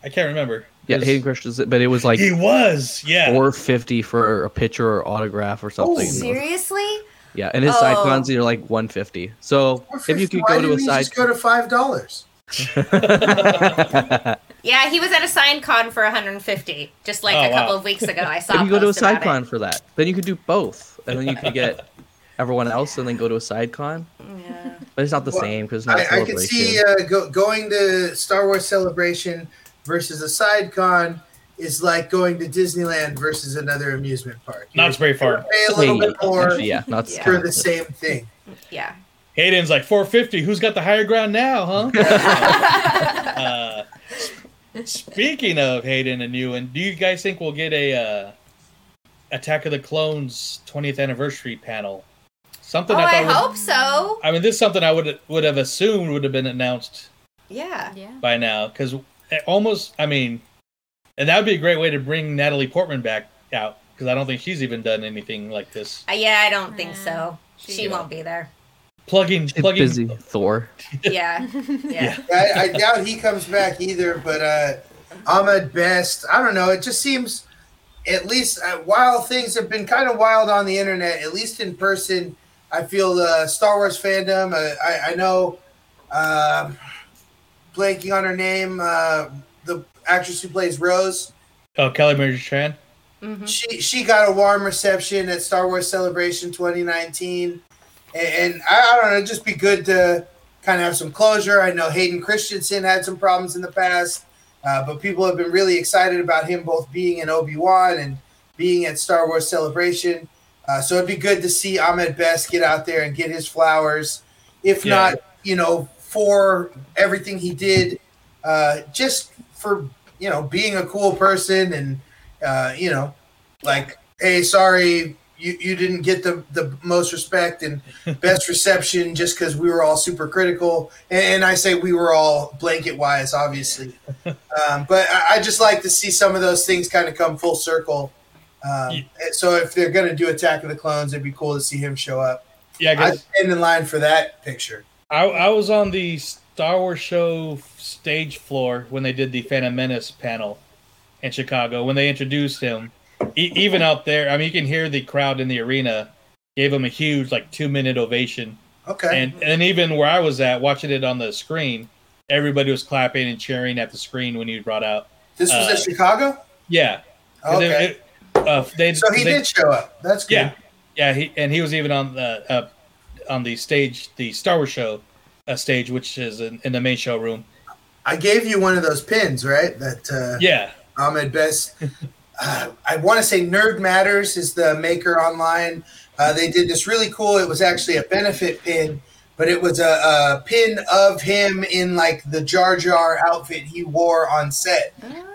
I can't remember. Yeah, Hayden Christensen, but it was like He was, yeah. four fifty for a picture or autograph or something. Oh, seriously? Yeah, and his side Oh. cons are like one fifty. So if you could Why go to a side, just go to five dollars? (laughs) (laughs) Yeah, he was at a sign con for 150 just like Oh, a couple wow. of weeks ago. I (laughs) saw. if a you go to a post side about it. con for that, then you could do both, and then you could get (laughs) everyone else, and then go to a side con. Yeah. But it's not the Well, same because it's not a I, I celebration. could see uh, go, going to Star Wars Celebration versus a side con is like going to Disneyland versus another amusement park. Not very far. Pay a little bit more Yeah, not for the same thing. Yeah. Hayden's like 450. Who's got the higher ground now, huh? (laughs) uh, speaking of Hayden and Ewan, do you guys think we'll get a uh, Attack of the Clones 20th anniversary panel? Something Oh, I I would- hope so. I mean, this is something I would would have assumed would have been announced Yeah. Yeah. by now because almost. I mean, and that would be a great way to bring Natalie Portman back out because I don't think she's even done anything like this. Uh, yeah, I don't think so. She Yeah. won't be there. Plugging, She's plugging. busy. Thor. (laughs) Yeah. Yeah. I, I doubt he comes back either. But uh, Ahmed Best, I don't know. It just seems, at least uh, while things have been kind of wild on the internet, at least in person, I feel the Star Wars fandom. Uh, I, I know, um blanking on her name, uh, the actress who plays Rose. Oh, Kelly Marie Tran. She she got a warm reception at Star Wars Celebration 2019, and, and I, I don't know, just be good to kind of have some closure. I know Hayden Christensen had some problems in the past, uh, but people have been really excited about him both being in Obi Wan and being at Star Wars Celebration. Uh, so it'd be good to see Ahmed Best get out there and get his flowers, if Yeah. not, you know, for everything he did, uh, just for you know being a cool person and uh, you know, like, hey, sorry, you, you didn't get the, the most respect and (laughs) best reception just because we were all super critical. And, and I say we were all blanket wise, obviously. (laughs) Um, but I, I just like to see some of those things kind of come full circle. Um, so if they're going to do Attack of the Clones, it'd be cool to see him show up. Yeah, I 'cause- stand in line for that picture. I, I was on the Star Wars show stage floor when they did the Phantom Menace panel in Chicago. When they introduced him, e- even out there, I mean, you can hear the crowd in the arena gave him a huge, like, two minute ovation. Okay. And and even where I was at, watching it on the screen, everybody was clapping and cheering at the screen when he brought out. This was Uh, at Chicago? Yeah. Okay. it- uh, they, So he they- did show up. That's good. yeah, yeah. He and he was even on the uh, on the stage, the Star Wars show uh, stage, which is in, in the main showroom. I gave you one of those pins, right? That uh, Yeah. Ahmed Best. Uh, I want to say Nerd Matters is the maker online. Uh, they did this really cool. It was actually a benefit pin, but it was a, a pin of him in like the Jar Jar outfit he wore on set.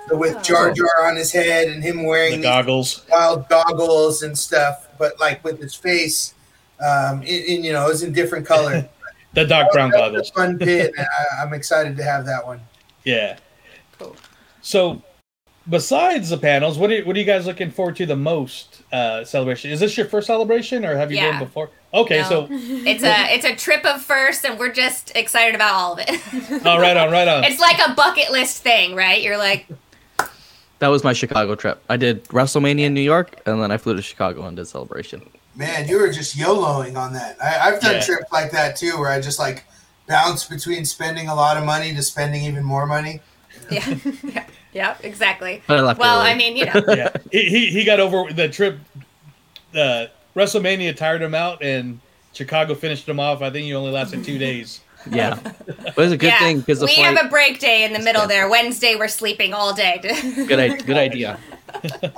So with Jar Jar on his head and him wearing The goggles. wild goggles and stuff, but like with his face, um, in, in you know, it was in different (laughs) color. The dark brown goggles. fun pin. I, I'm excited to have that one. Yeah. Cool. So, besides the panels, what are, what are you guys looking forward to the most? Uh, celebration. Is this your first celebration, or have you Yeah. done before? Okay, No. so (laughs) it's a it's a trip of first, and we're just excited about all of it. (laughs) oh, right on, right on. it's like a bucket list thing, right? You're like, That was my Chicago trip. I did WrestleMania in New York, and then I flew to Chicago and did Celebration. Man, you were just YOLOing on that. I, I've done Yeah. trips like that too, where I just like bounce between spending a lot of money to spending even more money. yeah, (laughs) yeah, yeah, exactly. But I left well, early. I mean, you know, (laughs) yeah, he, he he got over the trip. Uh, WrestleMania tired him out, and Chicago finished him off. I think he only lasted two days. Yeah, (laughs) but it's a good yeah, thing because we flight. have a break day in the middle there. Wednesday, we're sleeping all day. (laughs) good, i- good idea.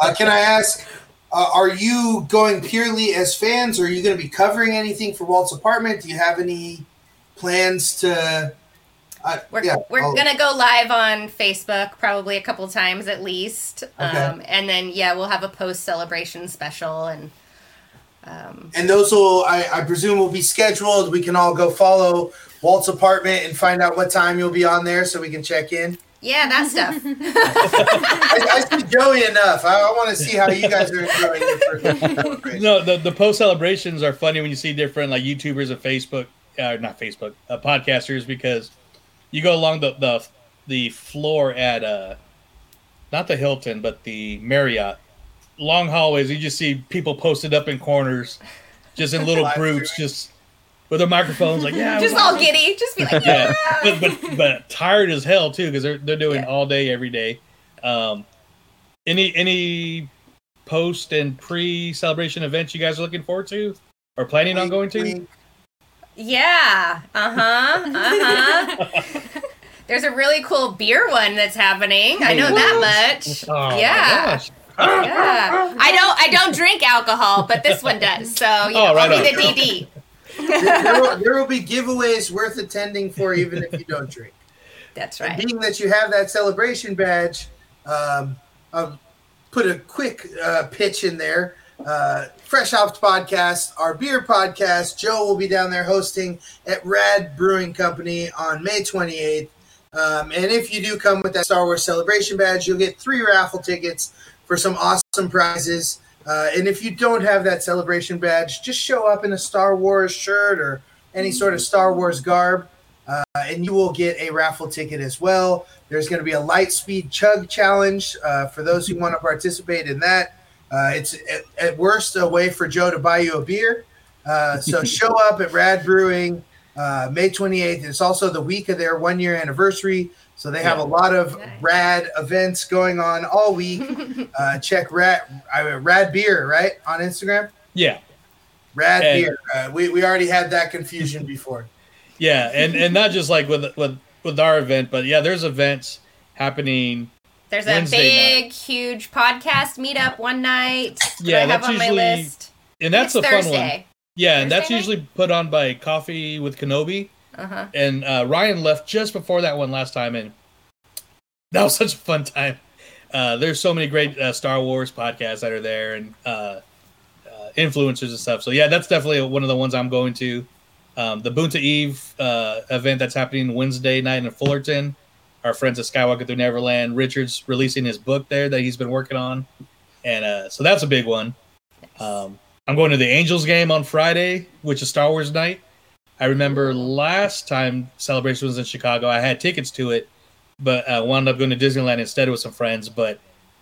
Uh, can I ask, uh, are you going purely as fans, or are you going to be covering anything for Walt's apartment? Do you have any plans to? Uh, We're, yeah, we're I'll- gonna go live on Facebook probably a couple times at least, Okay. um, and then yeah, we'll have a post celebration special and um, And those will, I, I presume, will be scheduled. We can all go follow Walt's apartment and find out what time you'll be on there, so we can check in. yeah, that stuff. (laughs) I, I see Joey enough. I, I want to see how you guys are enjoying it. (laughs) No, the the post celebrations are funny when you see different like YouTubers and Facebook, uh, not Facebook, uh, podcasters because you go along the the the floor at uh, not the Hilton but the Marriott, long hallways. You just see people posted up in corners, just in little (laughs) groups, just with their microphones, like yeah, just all giddy, just be like, (laughs) yeah. yeah, but, but but tired as hell too because they're they're doing all day every day. Um, any any post and pre celebration events you guys are looking forward to or planning on going to? Yeah. Uh huh. Uh huh. There's a really cool beer one that's happening. I know that much. Oh, my yeah. gosh. Yeah. I don't. I don't drink alcohol, but this one does. So you know, Oh, right I'll be on. the DD. there, there will, there will be giveaways worth attending for, even if you don't drink. That's And right. being that you have that celebration badge, um, I'll put a quick uh, pitch in there. Uh, Fresh Hops Podcast, our beer podcast. Joe will be down there hosting at Rad Brewing Company on May 28th. Um, and if you do come with that Star Wars Celebration badge, you'll get three raffle tickets for some awesome prizes. Uh, and if you don't have that celebration badge, just show up in a Star Wars shirt or any sort of Star Wars garb, uh, and you will get a raffle ticket as well. There's going to be a light speed chug challenge uh, for those who want to participate in that. Uh, it's at, at worst a way for Joe to buy you a beer. Uh, so (laughs) show up at Rad Brewing uh, May 28th. It's also the week of their one year anniversary. So they have a lot of rad events going on all week. (laughs) Uh, check Rad uh, Rad Beer right on Instagram. Yeah. Rad And- Beer. Uh, we we already had that confusion (laughs) before. Yeah, and and not just like with with with our event, but yeah, there's events happening. There's a Wednesday big, huge podcast meetup one night. that Yeah, I have that's on my usually list. and that's It's a fun one. Thursday. Yeah, and that's night? usually put on by Coffee with Kenobi. Uh-huh. And uh, Ryan left just before that one last time, and that was (laughs) such a fun time. Uh, there's so many great uh, Star Wars podcasts that are there, and uh, uh, influencers and stuff. So yeah, that's definitely one of the ones I'm going to. Um, the Boonta Eve uh, event that's happening Wednesday night in Fullerton. Our friends at Skywalker Through Neverland. Richard's releasing his book there that he's been working on, and uh, so that's a big one. Um, I'm going to the Angels game on Friday, which is Star Wars night. I remember last time Celebration was in Chicago, I had tickets to it, but uh, wound up going to Disneyland instead with some friends. But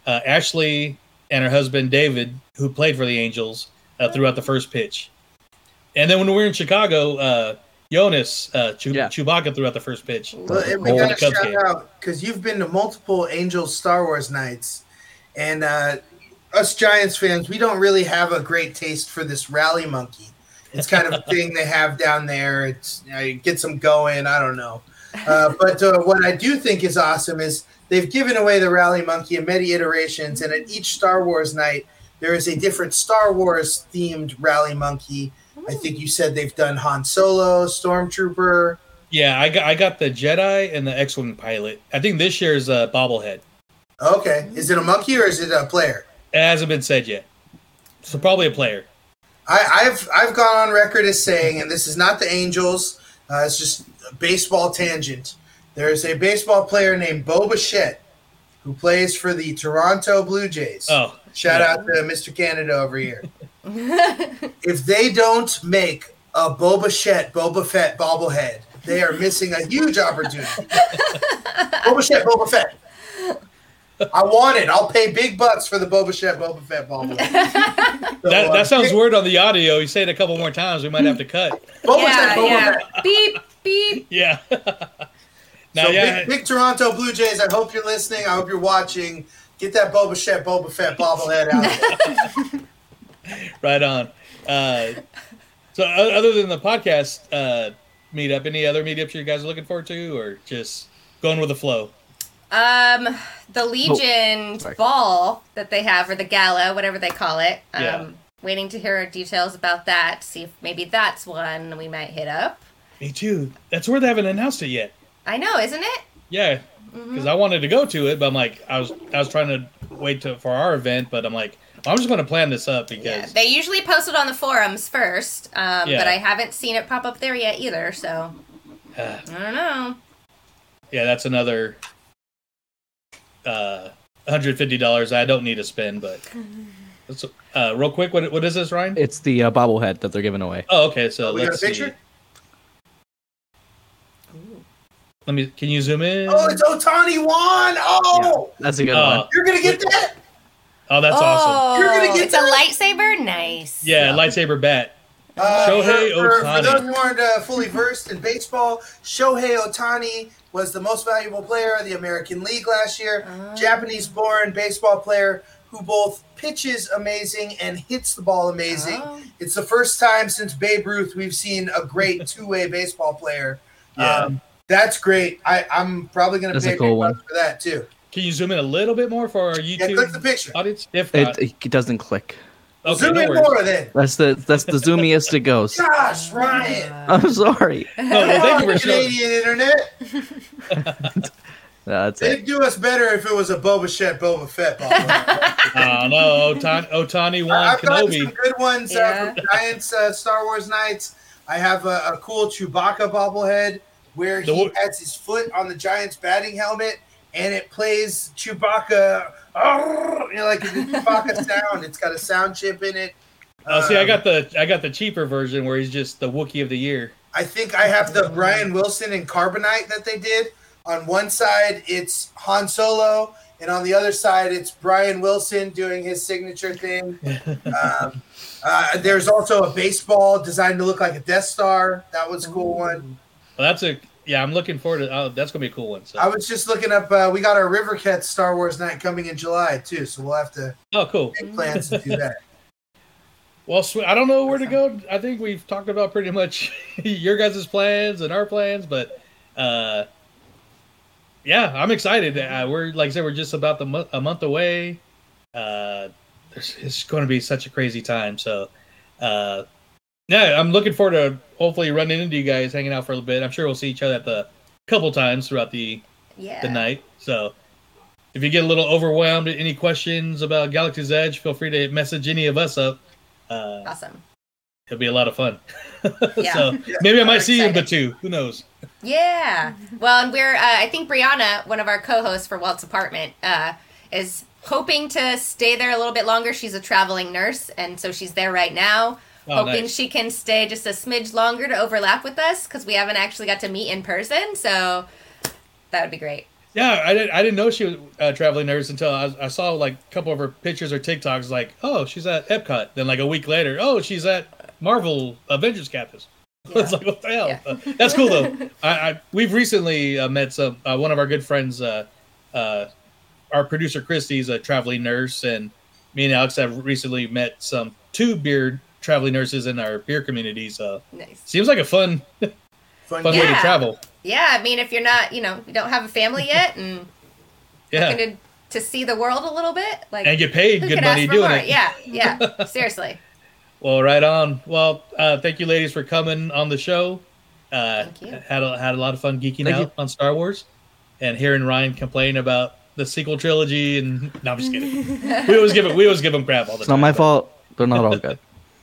uh, Ashley and her husband David, who played for the Angels, uh, threw out the first pitch. And then when we were in Chicago, uh, Joonas uh, Chew- Chewbacca threw out the first pitch. Well, and we got the to shout game. out because you've been to multiple Angels Star Wars nights, and uh, us Giants fans, we don't really have a great taste for this rally monkey. It's kind of a (laughs) thing they have down there. It's you know, it gets them going. I don't know, uh, but uh, what I do think is awesome is they've given away the rally monkey in many iterations, and at each Star Wars night there is a different Star Wars themed rally monkey. I think you said they've done Han Solo, Stormtrooper. Yeah, I got I got the Jedi and the X-wing pilot. I think this year's a bobblehead. Okay, is it a monkey or is it a player? It hasn't been said yet, so probably a player. I, I've I've gone on record as saying, and this is not the Angels. Uh, it's just a baseball tangent. There's a baseball player named Bo Bichette who plays for the Toronto Blue Jays. Oh, shout yeah. out to Mr. Canada over here. If they don't make a Boba Bichette Boba Fett bobblehead, they are missing a huge opportunity. Boba Fett Boba Fett. I want it. I'll pay big bucks for the Boba Fett Boba Fett bobblehead. So, (laughs) that, uh, that sounds weird on the audio. You say it a couple more times, we might have to cut. Boba yeah, Fett Boba yeah. Fett. Beep, beep. Yeah. (laughs) now, so yeah, big, big Toronto Blue Jays. I hope you're listening. I hope you're watching. Get that Boba Fett, Boba Fett bobblehead out there. (laughs) (laughs) right on. Uh, so, other than the podcast uh, meetup, any other meetups you guys are looking forward to, or just going with the flow? Um, the Legion sorry. ball that they have, or the gala, whatever they call it. Um, Yeah. waiting to hear details about that. See if maybe that's one we might hit up. Me too. That's where they haven't announced it yet. I know, isn't it? Yeah, Mm-hmm. because I wanted to go to it, but I'm like, I was I was trying to wait to, for our event, but I'm like, I'm just going to plan this up because They usually post it on the forums first, um, Yeah. but I haven't seen it pop up there yet either. So (sighs) uh, I don't know. yeah, that's another uh, 150 dollars I don't need to spend, but. (laughs) Let's, uh, real quick, what what is this, Ryan? It's the uh, bobblehead that they're giving away. Oh, okay. So we got a let's see. Let me. Can you zoom in? Oh, it's Ohtani Wan. Oh, That's a good Oh. one. you're gonna get that. Oh, that's awesome. You're gonna get it's a lightsaber. Nice. Yeah, lightsaber bat. Uh, Shohei for, for, for those who aren't uh, fully versed in baseball, Shohei Ohtani was the most valuable player of the American League last year. Japanese-born baseball player who both pitches amazing and hits the ball amazing. It's the first time since Babe Ruth we've seen a great (laughs) two-way baseball player. Yeah. Um, that's great. I, I'm probably going to That's a pay cool one. for that too. Can you zoom in a little bit more for our YouTube click the picture. audience? If not, It, it doesn't click. okay, Zoom no in worries. more then. That's the that's the zoomiest it goes. Gosh, Ryan. (laughs) I'm sorry. No, well, thank you for showing. Canadian internet. (laughs) That's it. They'd do us better if it was a Boba Fett, Boba Fett ball. (laughs) Oh no, Ohtani, Ohtani won I've got some Kenobi. good ones Yeah. uh, from Giants uh, Star Wars nights. I have a, a cool Chewbacca bobblehead where The he wo- has his foot on the Giants batting helmet and it plays Chewbacca, "Arr!" you know, like the Chewbacca (laughs) sound. It's got a sound chip in it. Oh, see, I Um, got the I got the cheaper version where he's just the Wookiee of the year. I think I have the Brian Wilson and Carbonite that they did. On one side, it's Han Solo, and on the other side, it's Brian Wilson doing his signature thing. (laughs) um, uh, there's also a baseball designed to look like a Death Star. That was a cool one. Well, that's a yeah. I'm looking forward to. Oh, that's gonna be a cool one. So. I was just looking up. Uh, we got our River Cat Star Wars night coming in July too, so we'll have to oh, cool. make plans to do that. (laughs) Well, swe- I don't know where to go. I think we've talked about pretty much (laughs) your guys' plans and our plans, but uh, yeah, I'm excited. Uh, we're like I said, we're just about the mo- a month away. Uh, there's, it's going to be such a crazy time. So, uh, yeah, I'm looking forward to hopefully running into you guys, hanging out for a little bit. I'm sure we'll see each other at the couple times throughout the Yeah. the night. So, if you get a little overwhelmed, any questions about Galaxy's Edge, feel free to message any of us up. Uh, Awesome. It'll be a lot of fun. (laughs) Yeah. so maybe I might see you in. Batuu. Who knows? Yeah. Well, and we're, uh, I think Brianna, one of our co hosts for Walt's apartment, uh, is hoping to stay there a little bit longer. She's a traveling nurse, and so she's there right now. Oh, hoping nice. she can stay just a smidge longer to overlap with us because we haven't actually got to meet in person. So that would be great. Yeah, I didn't. I didn't know she was a traveling nurse until I, I saw like a couple of her pictures or TikToks. Like, oh, she's at Epcot. Then like a week later, oh, she's at Marvel Avengers campus. (laughs) it's like what the hell? Uh, that's cool though. (laughs) I, I we've recently uh, met some uh, one of our good friends. Uh, uh, our producer Christy's a traveling nurse, and me and Alex have recently met some two beer traveling nurses in our peer community. So Nice. seems like a fun, fun, way to travel. Yeah. I mean, if you're not, you know, you don't have a family (laughs) yet and Yeah. looking to, to see the world a little bit, like, And get paid good could money doing more? it. Yeah. Yeah. (laughs) Seriously. Well, right on. Well, uh, thank you, ladies, for coming on the show. Uh, Thank you. Had a, had a lot of fun geeking Thank out you. on Star Wars, and hearing Ryan complain about the sequel trilogy. And no, I'm just kidding. (laughs) we always give it. We always give him crap all the It's time. not my fault. They're not all good.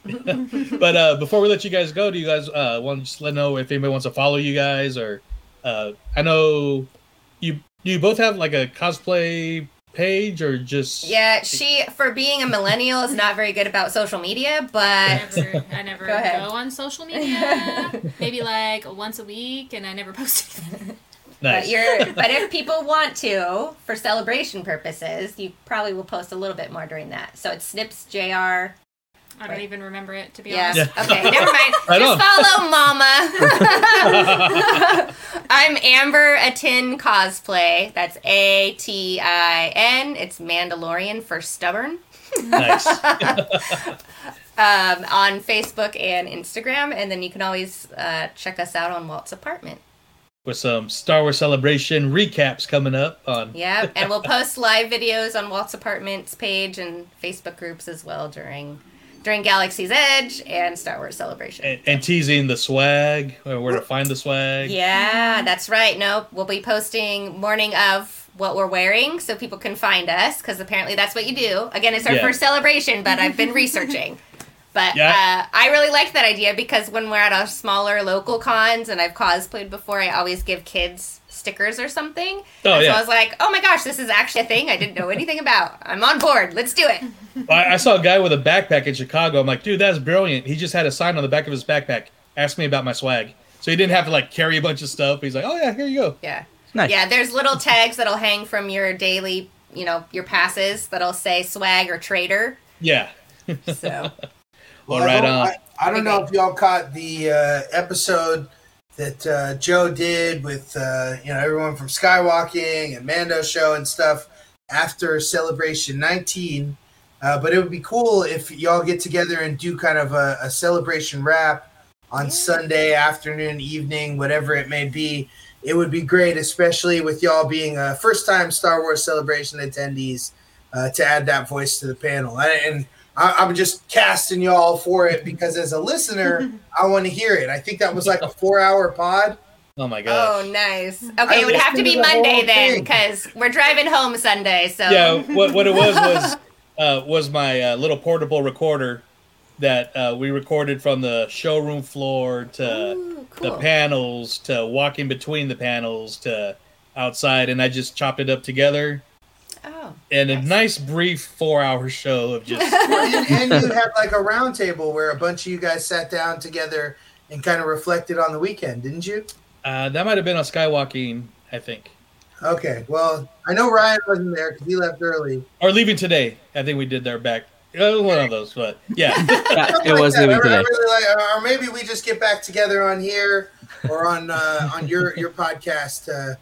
(laughs) But uh, before we let you guys go, do you guys uh, want to just let know if anybody wants to follow you guys or uh, I know you you both have like a cosplay page or just Yeah, she, for being a millennial, is not very good about social media, but. Never, I never (laughs) Go go on social media. (laughs) Maybe like once a week, and I never post anything. But you're but if people want to for celebration purposes, you probably will post a little bit more during that. So it's Snips JR. I don't even remember it to be Yeah. honest. Okay, never mind. (laughs) Just follow Mama. (laughs) (laughs) I'm Amber Atin cosplay. That's A T I N. It's Mandalorian for stubborn. Nice. um, on Facebook and Instagram, and then you can always uh, check us out on Walt's apartment. with some Star Wars Celebration recaps coming up on Yeah, and we'll post live videos on Walt's Apartments page and Facebook groups as well during during Galaxy's Edge and Star Wars Celebration. and, and teasing the swag where to find the swag. Yeah, that's right. No, we'll be posting morning of what we're wearing so people can find us because apparently that's what you do. Again, it's our Yeah. first celebration, but I've been researching. (laughs) But Yeah. uh, I really liked that idea because when we're at our smaller local cons and I've cosplayed before, I always give kids stickers or something. Oh, and yeah. So I was like, oh my gosh, this is actually a thing I didn't know anything about. I'm on board. Let's do it. I, I saw a guy with a backpack in Chicago. I'm like, dude, that's brilliant. He just had a sign on the back of his backpack. Ask me about my swag. So he didn't have to like carry a bunch of stuff. He's like, oh yeah, here you go. Yeah. Nice. Yeah, there's little tags that'll hang from your daily, you know, your passes that'll say swag or trader. Yeah. So. (laughs) Well, I right don't- on. I, I don't know if y'all caught the uh, episode that uh, Joe did with uh, you know everyone from Skywalking and Mando show and stuff after Celebration 19. Uh, but it would be cool if y'all get together and do kind of a, a celebration wrap on Sunday afternoon, evening, whatever it may be. It would be great, especially with y'all being uh, first time Star Wars Celebration attendees, uh, to add that voice to the panel. I, and I, I'm just casting y'all for it because as a listener, (laughs) I want to hear it. I think that was like a four hour pod. Oh my god. Oh, nice. Okay, I it would have to be to the Monday then because we're driving home Sunday. So Yeah. What what it was was (laughs) uh, was my uh, little portable recorder that uh, we recorded from the showroom floor to cool. the panels to walking between the panels to outside, and I just chopped it up together. Oh. And a nice brief four-hour show of just (laughs) and, and you (laughs) had like a round table where a bunch of you guys sat down together and kind of reflected on the weekend, didn't you? uh, that might have been on Skywalking, I think, Okay, well, I know Ryan wasn't there because he left early. or leaving today. I think we did their back. Uh, one of those, but yeah, (laughs) Something it was that. leaving I, I today. really like, or maybe we just get back together on here or on uh, on your your podcast uh,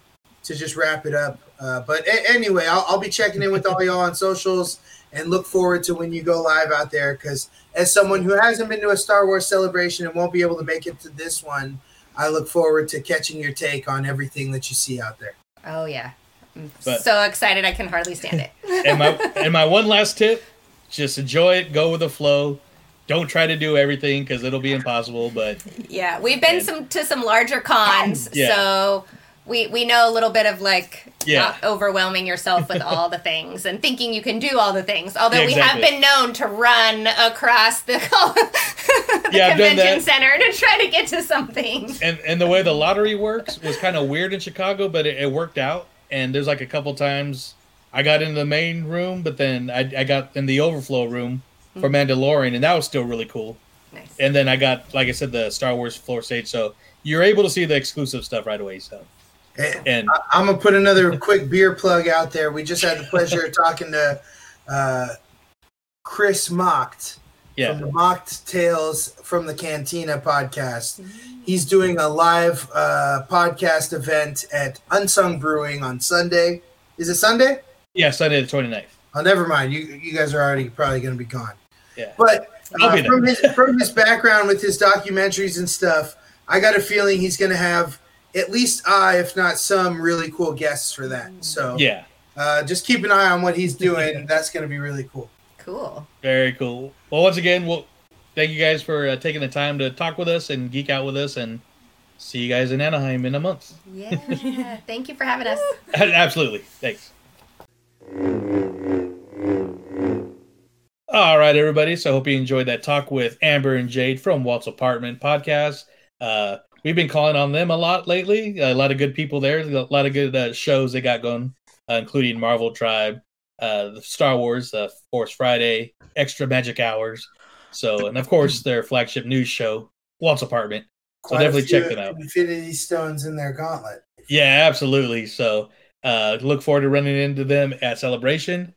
to just wrap it up. Uh, but a- anyway, I'll, I'll be checking in with all y'all on socials and look forward to when you go live out there. Because as someone who hasn't been to a Star Wars celebration and won't be able to make it to this one, I look forward to catching your take on everything that you see out there. Oh yeah. I'm But- so excited I can hardly stand it. (laughs) and my and my one last tip: just enjoy it, go with the flow. Don't try to do everything because it'll be impossible. But Yeah, we've been some to some larger cons, Yeah. so we we know a little bit of like Yeah. not overwhelming yourself with all the things and thinking you can do all the things. Although Yeah, we have been known to run across the, (laughs) the Yeah, convention center to try to get to something. and and the way the lottery works was kind of weird in Chicago, but it, it worked out. And there's like a couple times I got in the main room, but then I, I got in the overflow room for hmm. Mandalorian, and that was still really cool. Nice. And then I got, like I said, the Star Wars floor stage, so you're able to see the exclusive stuff right away. So, and I- I'm gonna put another quick beer plug out there. We just had the pleasure of talking to uh, Chris Mocked yeah, from the Mocked Tales from the Cantina podcast. He's doing a live uh, podcast event at Unsung Brewing on Sunday. Is it Sunday? yeah, Sunday the 29th. Oh, never mind. You you guys are already probably going to be gone. Yeah, But uh, from his from his background with his documentaries and stuff, I got a feeling he's going to have at least I, if not some, really cool guests for that. So yeah, uh, just keep an eye on what he's doing. That's going to be really cool. Cool. very cool. Well, once again, well, thank you guys for uh, taking the time to talk with us and geek out with us, and see you guys in Anaheim in a month. Yeah. (laughs) Thank you for having us. (laughs) Absolutely. Thanks. All right, everybody. So I hope you enjoyed that talk with Amber and Jade from Walt's Apartment Podcast. Uh, we've been calling on them a lot lately. A lot of good people there. A lot of good uh, shows they got going, uh, including Marvel Tribe, uh, the Star Wars, uh, Force Friday, Extra Magic Hours. So, and of course, their flagship news show, Walt's Apartment. So Quite definitely check them out. Infinity Stones in their gauntlet. Yeah, absolutely. So uh look forward to running into them at Celebration.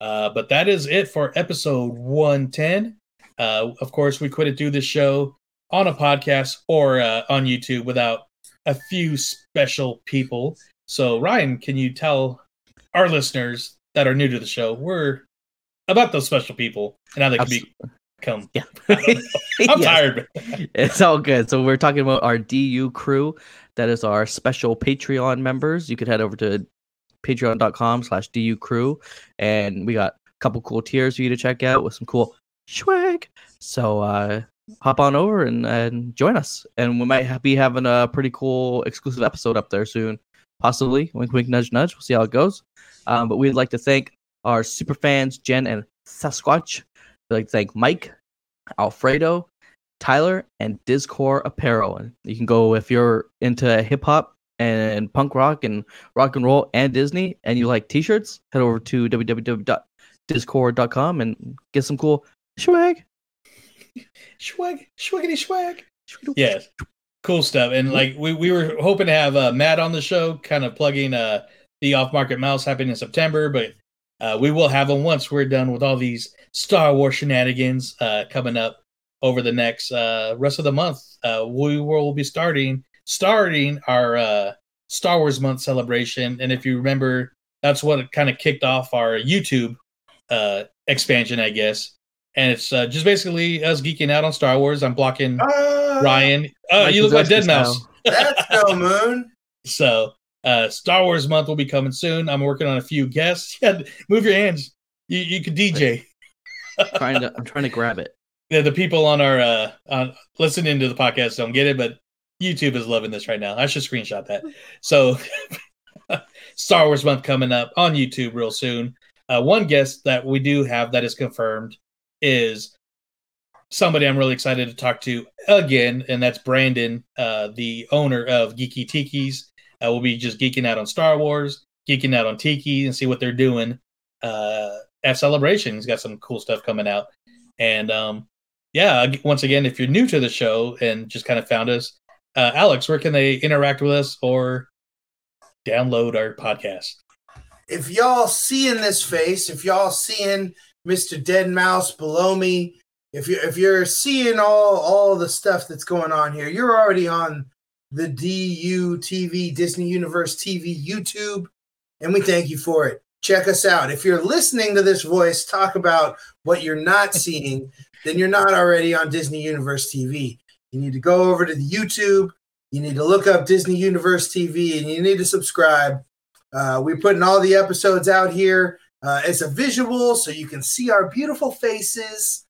Uh but that is it for episode 110. Uh of course we couldn't do this show on a podcast or uh, on YouTube without a few special people. So Ryan, can you tell our listeners that are new to the show we're about those special people and how they can be come. Yeah. (laughs) I'm (laughs) Yes. tired. It's all good. So we're talking about our DU crew. That is our special Patreon members. You could head over to patreon.com slash DU crew. And we got a couple cool tiers for you to check out with some cool swag. So uh hop on over and, and join us. And we might be having a pretty cool exclusive episode up there soon. Possibly. Wink wink nudge nudge. We'll see how it goes. Um, but we'd like to thank our super fans, Jen and Sasquatch. We'd like to thank Mike, Alfredo, Tyler, and Discord Apparel. And you can go if you're into hip hop and punk rock and rock and roll and Disney and you like t-shirts, head over to www.discord.com and get some cool swag. Swag, swaggity swag. Yes, cool stuff. And like we, we were hoping to have uh, Matt on the show, kind of plugging uh, the off market mouse happening in September, but uh, we will have him once we're done with all these Star Wars shenanigans uh, coming up over the next uh, rest of the month. Uh, we will be starting starting our Star Wars month celebration, and if you remember, that's what kind of kicked off our YouTube expansion, I guess. And it's uh, just basically us geeking out on Star Wars. I'm blocking Uh, Ryan. Oh, Mike you look like Deadmau5. (laughs) That's no moon. (laughs) So, uh, Star Wars month will be coming soon. I'm working on a few guests. (laughs) Yeah, move your hands. You you could DJ. trying to I'm trying to grab it. Yeah, the people on our uh on listening to the podcast don't get it, but YouTube is loving this right now. I should screenshot that. So, Star Wars month coming up on YouTube real soon. Uh, one guest that we do have that is confirmed is somebody I'm really excited to talk to again, and that's Brandon, uh, the owner of Geeky Tiki's. Uh, we'll be just geeking out on Star Wars, geeking out on Tiki, and see what they're doing uh, at Celebration. He's got some cool stuff coming out, and um, yeah, once again, if you're new to the show and just kind of found us, uh, Alex, where can they interact with us or download our podcast? if y'all seeing this face, if y'all seeing Mr. Deadmau5 below me, if you if you're seeing all all the stuff that's going on here, you're already on the DU TV Disney Universe TV YouTube, and we thank you for it. Check us out. If you're listening to this voice talk about what you're not (laughs) seeing, then you're not already on Disney Universe TV. You need to go over to the YouTube. You need to look up Disney Universe TV, and you need to subscribe. Uh, we're putting all the episodes out here uh, as a visual so you can see our beautiful faces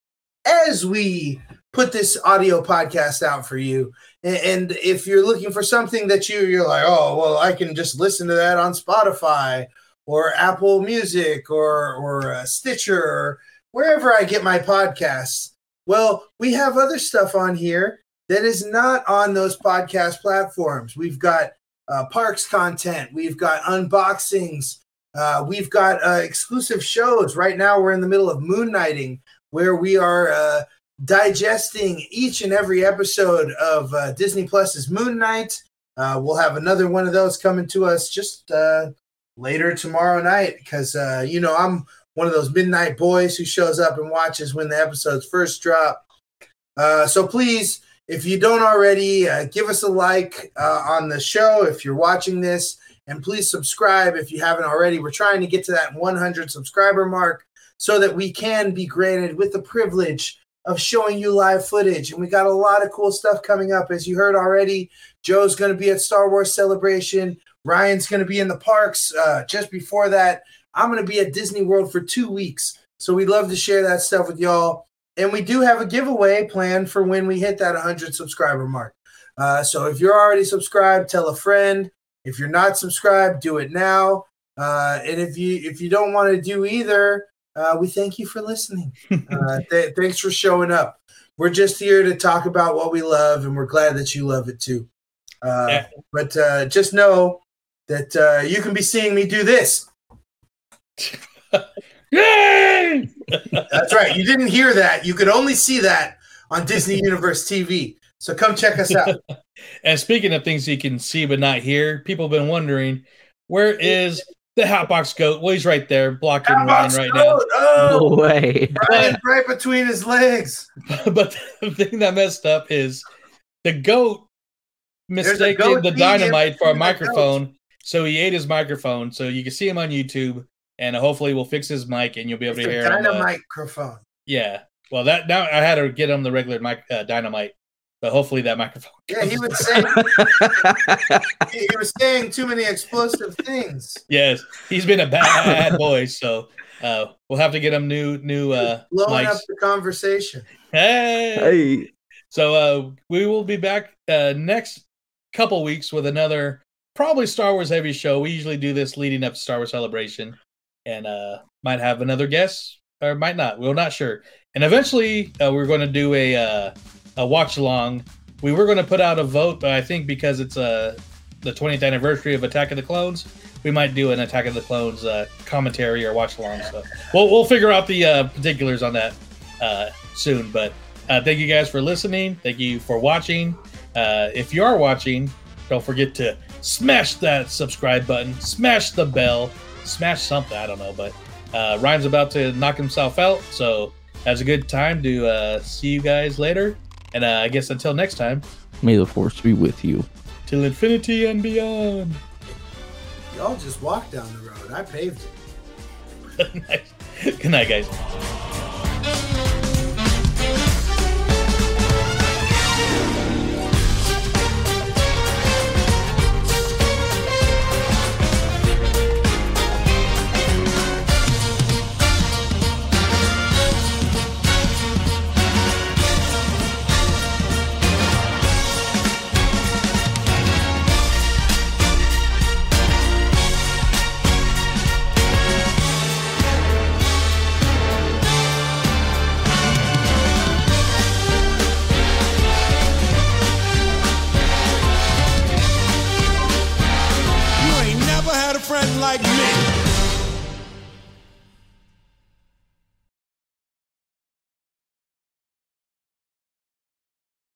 as we put this audio podcast out for you. And, if you're looking for something that you you're like, oh well, I can just listen to that on Spotify or Apple Music or or uh, Stitcher or wherever I get my podcasts. Well, we have other stuff on here that is not on those podcast platforms. We've got uh, parks content. We've got unboxings. Uh, we've got uh, exclusive shows. Right now, we're in the middle of moon nighting, where we are uh, digesting each and every episode of uh, Disney Plus's Moon Knight. Uh, we'll have another one of those coming to us just uh, later tomorrow night because you know I'm one of those midnight boys who shows up and watches when the episodes first drop. So please, if you don't already, give us a like on the show if you're watching this, and please subscribe if you haven't already. We're trying to get to that 100 subscriber mark so that we can be granted with the privilege of showing you live footage. And we got a lot of cool stuff coming up. As you heard already, Joe's going to be at Star Wars Celebration. Ryan's going to be in the parks uh, just before that. I'm going to be at Disney World for two weeks. So we'd love to share that stuff with y'all. And we do have a giveaway planned for when we hit that 100 subscriber mark. Uh, so if you're already subscribed, tell a friend. If you're not subscribed, do it now. Uh, and if you if you don't want to do either, uh, we thank you for listening. (laughs) Uh, th- thanks for showing up. We're just here to talk about what we love, and we're glad that you love it too. Uh, But uh, just know that uh, you can be seeing me do this. (laughs) Yay! That's right. You didn't hear that. You could only see that on Disney Universe TV. So come check us out. (laughs) And speaking of things you can see but not hear, people have been wondering where is the Hotbox Goat? Well, he's right there, blocking Ryan right now. Oh, way. Ryan, right between his legs. (laughs) but the thing that messed up is the goat There's a mistaken goat the dynamite for a between the microphone, so he ate his microphone. So you can see him on YouTube, and hopefully we'll fix his mic, and you'll be able It's to a hear him. uh, dynamite microphone. yeah. Well, that now I had to get him the regular mic uh, dynamite, but hopefully that microphone. Yeah, he was saying (laughs) he he was saying too many explosive things. Yes, he's been a bad boy, so uh, we'll have to get him new new uh, Blowing mics. up the conversation. Hey. Hey. So uh, we will be back uh, next couple weeks with another probably Star Wars heavy show. We usually do this leading up to Star Wars Celebration, and uh, might have another guest or might not. We're not sure. And eventually, uh, we're going to do a uh, a watch along. We were going to put out a vote, but I think because it's uh, the 20th anniversary of Attack of the Clones, we might do an Attack of the Clones uh, commentary or watch along. So we'll we'll figure out the uh, particulars on that uh, soon. But uh, thank you guys for listening. Thank you for watching. Uh, if you are watching, don't forget to smash that subscribe button, smash the bell, smash something. I don't know, but uh, Ryan's about to knock himself out, so that's a good time to uh, see you guys later. And uh, I guess until next time, May the force be with you. till infinity and beyond. Y'all just walk down the road. I paved it. (laughs) Good night, guys.